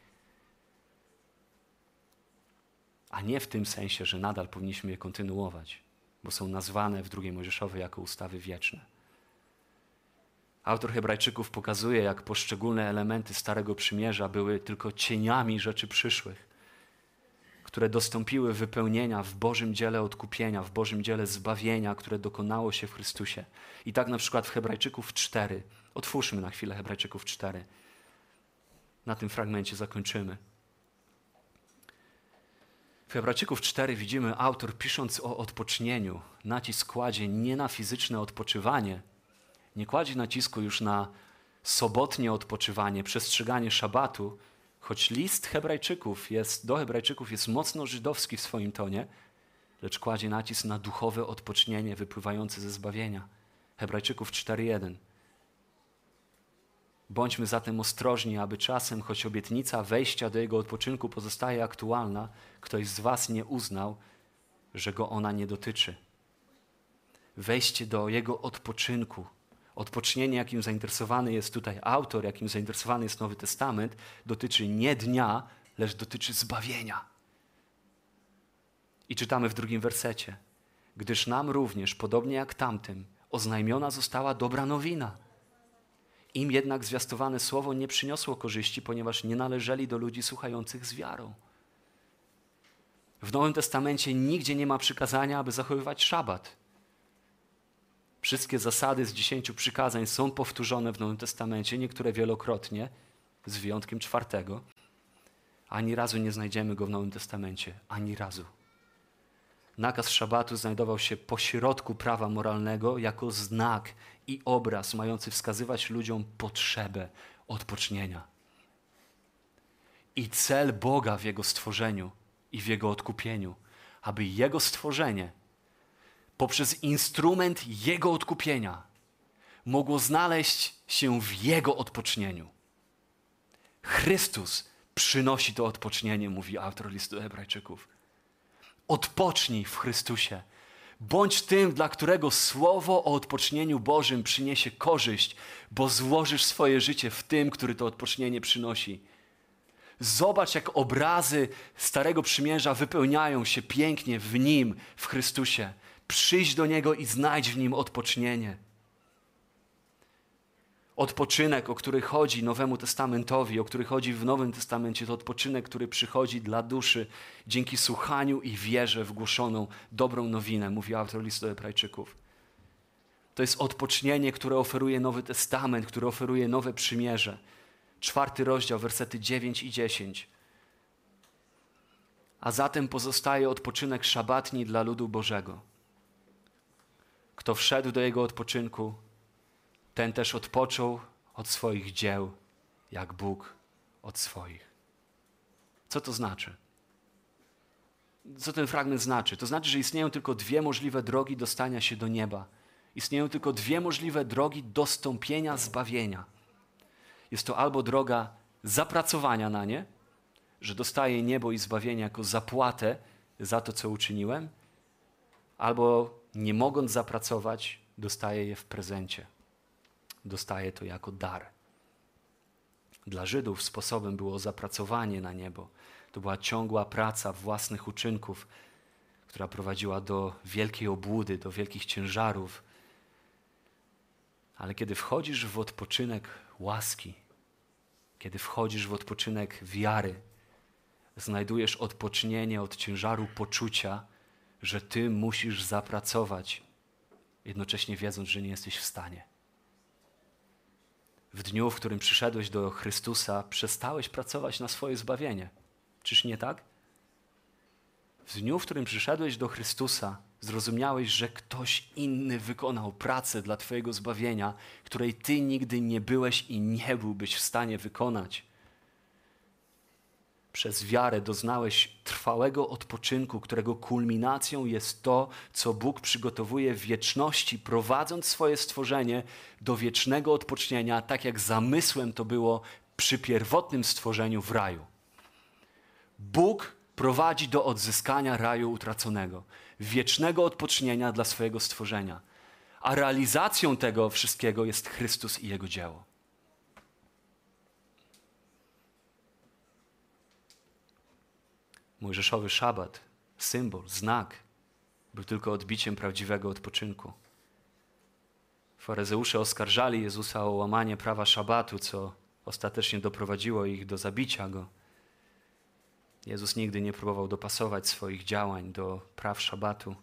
Speaker 1: A nie w tym sensie, że nadal powinniśmy je kontynuować, bo są nazwane w II Mojżeszowej jako ustawy wieczne. Autor Hebrajczyków pokazuje, jak poszczególne elementy Starego Przymierza były tylko cieniami rzeczy przyszłych, które dostąpiły wypełnienia w Bożym dziele odkupienia, w Bożym dziele zbawienia, które dokonało się w Chrystusie. I tak na przykład w Hebrajczyków 4. Otwórzmy na chwilę Hebrajczyków 4. Na tym fragmencie zakończymy. W Hebrajczyków 4 widzimy autor pisząc o odpocznieniu, nacisk kładzie nie na fizyczne odpoczywanie, nie kładzie nacisku już na sobotnie odpoczywanie, przestrzeganie szabatu, choć list Hebrajczyków jest, do Hebrajczyków jest mocno żydowski w swoim tonie, lecz kładzie nacisk na duchowe odpocznienie wypływające ze zbawienia. Hebrajczyków 4:1. Bądźmy zatem ostrożni, aby czasem, choć obietnica wejścia do jego odpoczynku pozostaje aktualna, ktoś z Was nie uznał, że go ona nie dotyczy. Wejście do jego odpoczynku odpocznienie, jakim zainteresowany jest tutaj autor, jakim zainteresowany jest Nowy Testament, dotyczy nie dnia, lecz dotyczy zbawienia. I czytamy w drugim wersecie: Gdyż nam również, podobnie jak tamtym, oznajmiona została dobra nowina. Im jednak zwiastowane słowo nie przyniosło korzyści, ponieważ nie należeli do ludzi słuchających z wiarą. W Nowym Testamencie nigdzie nie ma przykazania, aby zachowywać szabat. Wszystkie zasady z dziesięciu przykazań są powtórzone w Nowym Testamencie, niektóre wielokrotnie, z wyjątkiem czwartego. Ani razu nie znajdziemy go w Nowym Testamencie, ani razu. Nakaz szabatu znajdował się pośrodku prawa moralnego jako znak i obraz mający wskazywać ludziom potrzebę odpocznienia. I cel Boga w Jego stworzeniu i w Jego odkupieniu, aby Jego stworzenie poprzez instrument Jego odkupienia mogło znaleźć się w Jego odpocznieniu. Chrystus przynosi to odpocznienie, mówi autor listu Hebrajczyków. Odpocznij w Chrystusie. Bądź tym, dla którego słowo o odpocznieniu Bożym przyniesie korzyść, bo złożysz swoje życie w tym, który to odpocznienie przynosi. Zobacz, jak obrazy Starego Przymierza wypełniają się pięknie w Nim, w Chrystusie. Przyjdź do Niego i znajdź w Nim odpocznienie. Odpoczynek, o który chodzi Nowemu Testamentowi, o który chodzi w Nowym Testamencie, to odpoczynek, który przychodzi dla duszy dzięki słuchaniu i wierze w głoszoną dobrą nowinę, mówi autor listu do Hebrajczyków. To jest odpocznienie, które oferuje Nowy Testament, które oferuje nowe przymierze. Czwarty rozdział, wersety 9 i 10. A zatem pozostaje odpoczynek szabatni dla ludu Bożego. Kto wszedł do jego odpoczynku, ten też odpoczął od swoich dzieł, jak Bóg od swoich. Co to znaczy? Co ten fragment znaczy? To znaczy, że istnieją tylko dwie możliwe drogi dostania się do nieba. Istnieją tylko dwie możliwe drogi dostąpienia zbawienia. Jest to albo droga zapracowania na nie, że dostaję niebo i zbawienie jako zapłatę za to, co uczyniłem, albo nie mogąc zapracować, dostaje je w prezencie. Dostaje to jako dar. Dla Żydów sposobem było zapracowanie na niebo. To była ciągła praca własnych uczynków, która prowadziła do wielkiej obłudy, do wielkich ciężarów. Ale kiedy wchodzisz w odpoczynek łaski, kiedy wchodzisz w odpoczynek wiary, znajdujesz odpocznienie od ciężaru poczucia, że ty musisz zapracować, jednocześnie wiedząc, że nie jesteś w stanie. W dniu, w którym przyszedłeś do Chrystusa, przestałeś pracować na swoje zbawienie. Czyż nie tak? W dniu, w którym przyszedłeś do Chrystusa, zrozumiałeś, że ktoś inny wykonał pracę dla Twojego zbawienia, której Ty nigdy nie byłeś i nie byłbyś w stanie wykonać przez wiarę doznałeś trwałego odpoczynku, którego kulminacją jest to, co Bóg przygotowuje w wieczności, prowadząc swoje stworzenie do wiecznego odpocznienia, tak jak zamysłem to było przy pierwotnym stworzeniu w raju. Bóg prowadzi do odzyskania raju utraconego, wiecznego odpocznienia dla swojego stworzenia. A realizacją tego wszystkiego jest Chrystus i Jego dzieło. Mojżeszowy szabat, symbol, znak, był tylko odbiciem prawdziwego odpoczynku. Faryzeusze oskarżali Jezusa o łamanie prawa szabatu, co ostatecznie doprowadziło ich do zabicia go. Jezus nigdy nie próbował dopasować swoich działań do praw szabatu.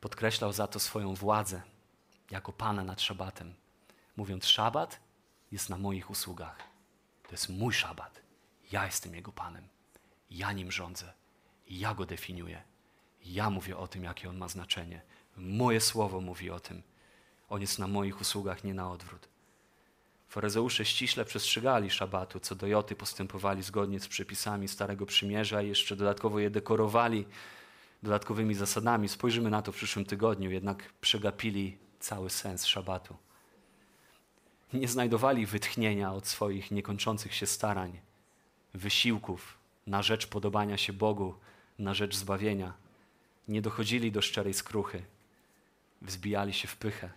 Speaker 1: Podkreślał za to swoją władzę jako Pana nad szabatem, mówiąc: Szabat jest na moich usługach. To jest mój szabat. Ja jestem Jego Panem. Ja nim rządzę. Ja go definiuję. Ja mówię o tym, jakie on ma znaczenie. Moje słowo mówi o tym. On jest na moich usługach, nie na odwrót. Faryzeusze ściśle przestrzegali szabatu, co do Joty postępowali zgodnie z przepisami Starego Przymierza i jeszcze dodatkowo je dekorowali dodatkowymi zasadami. Spojrzymy na to w przyszłym tygodniu, jednak przegapili cały sens szabatu. Nie znajdowali wytchnienia od swoich niekończących się starań, wysiłków na rzecz podobania się Bogu, na rzecz zbawienia. Nie dochodzili do szczerej skruchy, wzbijali się w pychę.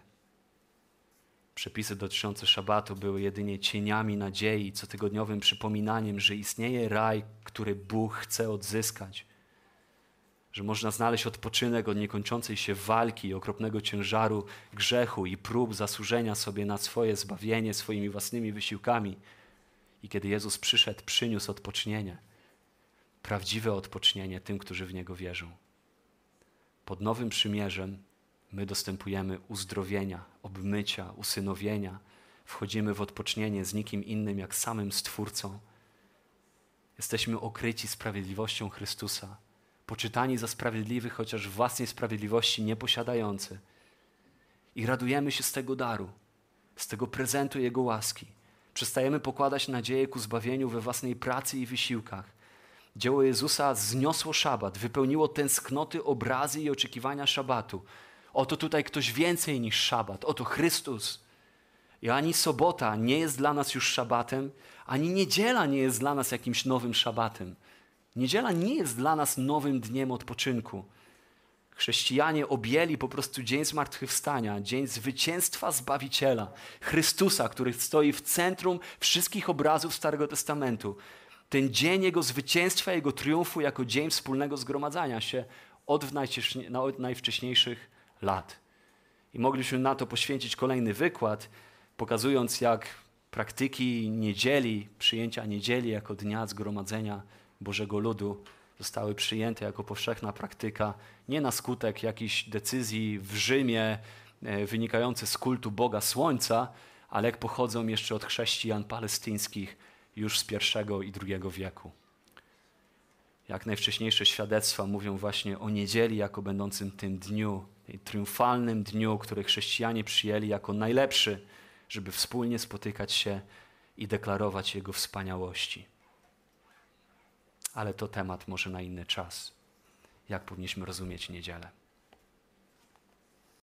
Speaker 1: Przepisy dotyczące szabatu były jedynie cieniami nadziei, cotygodniowym przypominaniem, że istnieje raj, który Bóg chce odzyskać. Że można znaleźć odpoczynek od niekończącej się walki, okropnego ciężaru grzechu i prób zasłużenia sobie na swoje zbawienie swoimi własnymi wysiłkami. I kiedy Jezus przyszedł, przyniósł odpocznienie. Prawdziwe odpocznienie tym, którzy w Niego wierzą. Pod nowym przymierzem my dostępujemy uzdrowienia, obmycia, usynowienia. Wchodzimy w odpocznienie z nikim innym jak samym Stwórcą. Jesteśmy okryci sprawiedliwością Chrystusa, poczytani za sprawiedliwych, chociaż własnej sprawiedliwości nie posiadający. I radujemy się z tego daru, z tego prezentu Jego łaski. Przestajemy pokładać nadzieję ku zbawieniu we własnej pracy i wysiłkach. Dzieło Jezusa zniosło szabat, wypełniło tęsknoty, obrazy i oczekiwania szabatu. Oto tutaj ktoś więcej niż szabat, oto Chrystus. I ani sobota nie jest dla nas już szabatem, ani niedziela nie jest dla nas jakimś nowym szabatem. Niedziela nie jest dla nas nowym dniem odpoczynku. Chrześcijanie objęli po prostu dzień zmartwychwstania, dzień zwycięstwa Zbawiciela, Chrystusa, który stoi w centrum wszystkich obrazów Starego Testamentu. Ten dzień Jego zwycięstwa, Jego triumfu jako dzień wspólnego zgromadzania się od, od najwcześniejszych lat. I mogliśmy na to poświęcić kolejny wykład, pokazując jak praktyki niedzieli, przyjęcia niedzieli jako dnia zgromadzenia Bożego Ludu zostały przyjęte jako powszechna praktyka, nie na skutek jakichś decyzji w Rzymie e, wynikających z kultu Boga Słońca, ale jak pochodzą jeszcze od chrześcijan palestyńskich już z I i II wieku. Jak najwcześniejsze świadectwa mówią właśnie o niedzieli jako będącym tym dniu, triumfalnym dniu, który chrześcijanie przyjęli jako najlepszy, żeby wspólnie spotykać się i deklarować Jego wspaniałości. Ale to temat może na inny czas. Jak powinniśmy rozumieć niedzielę?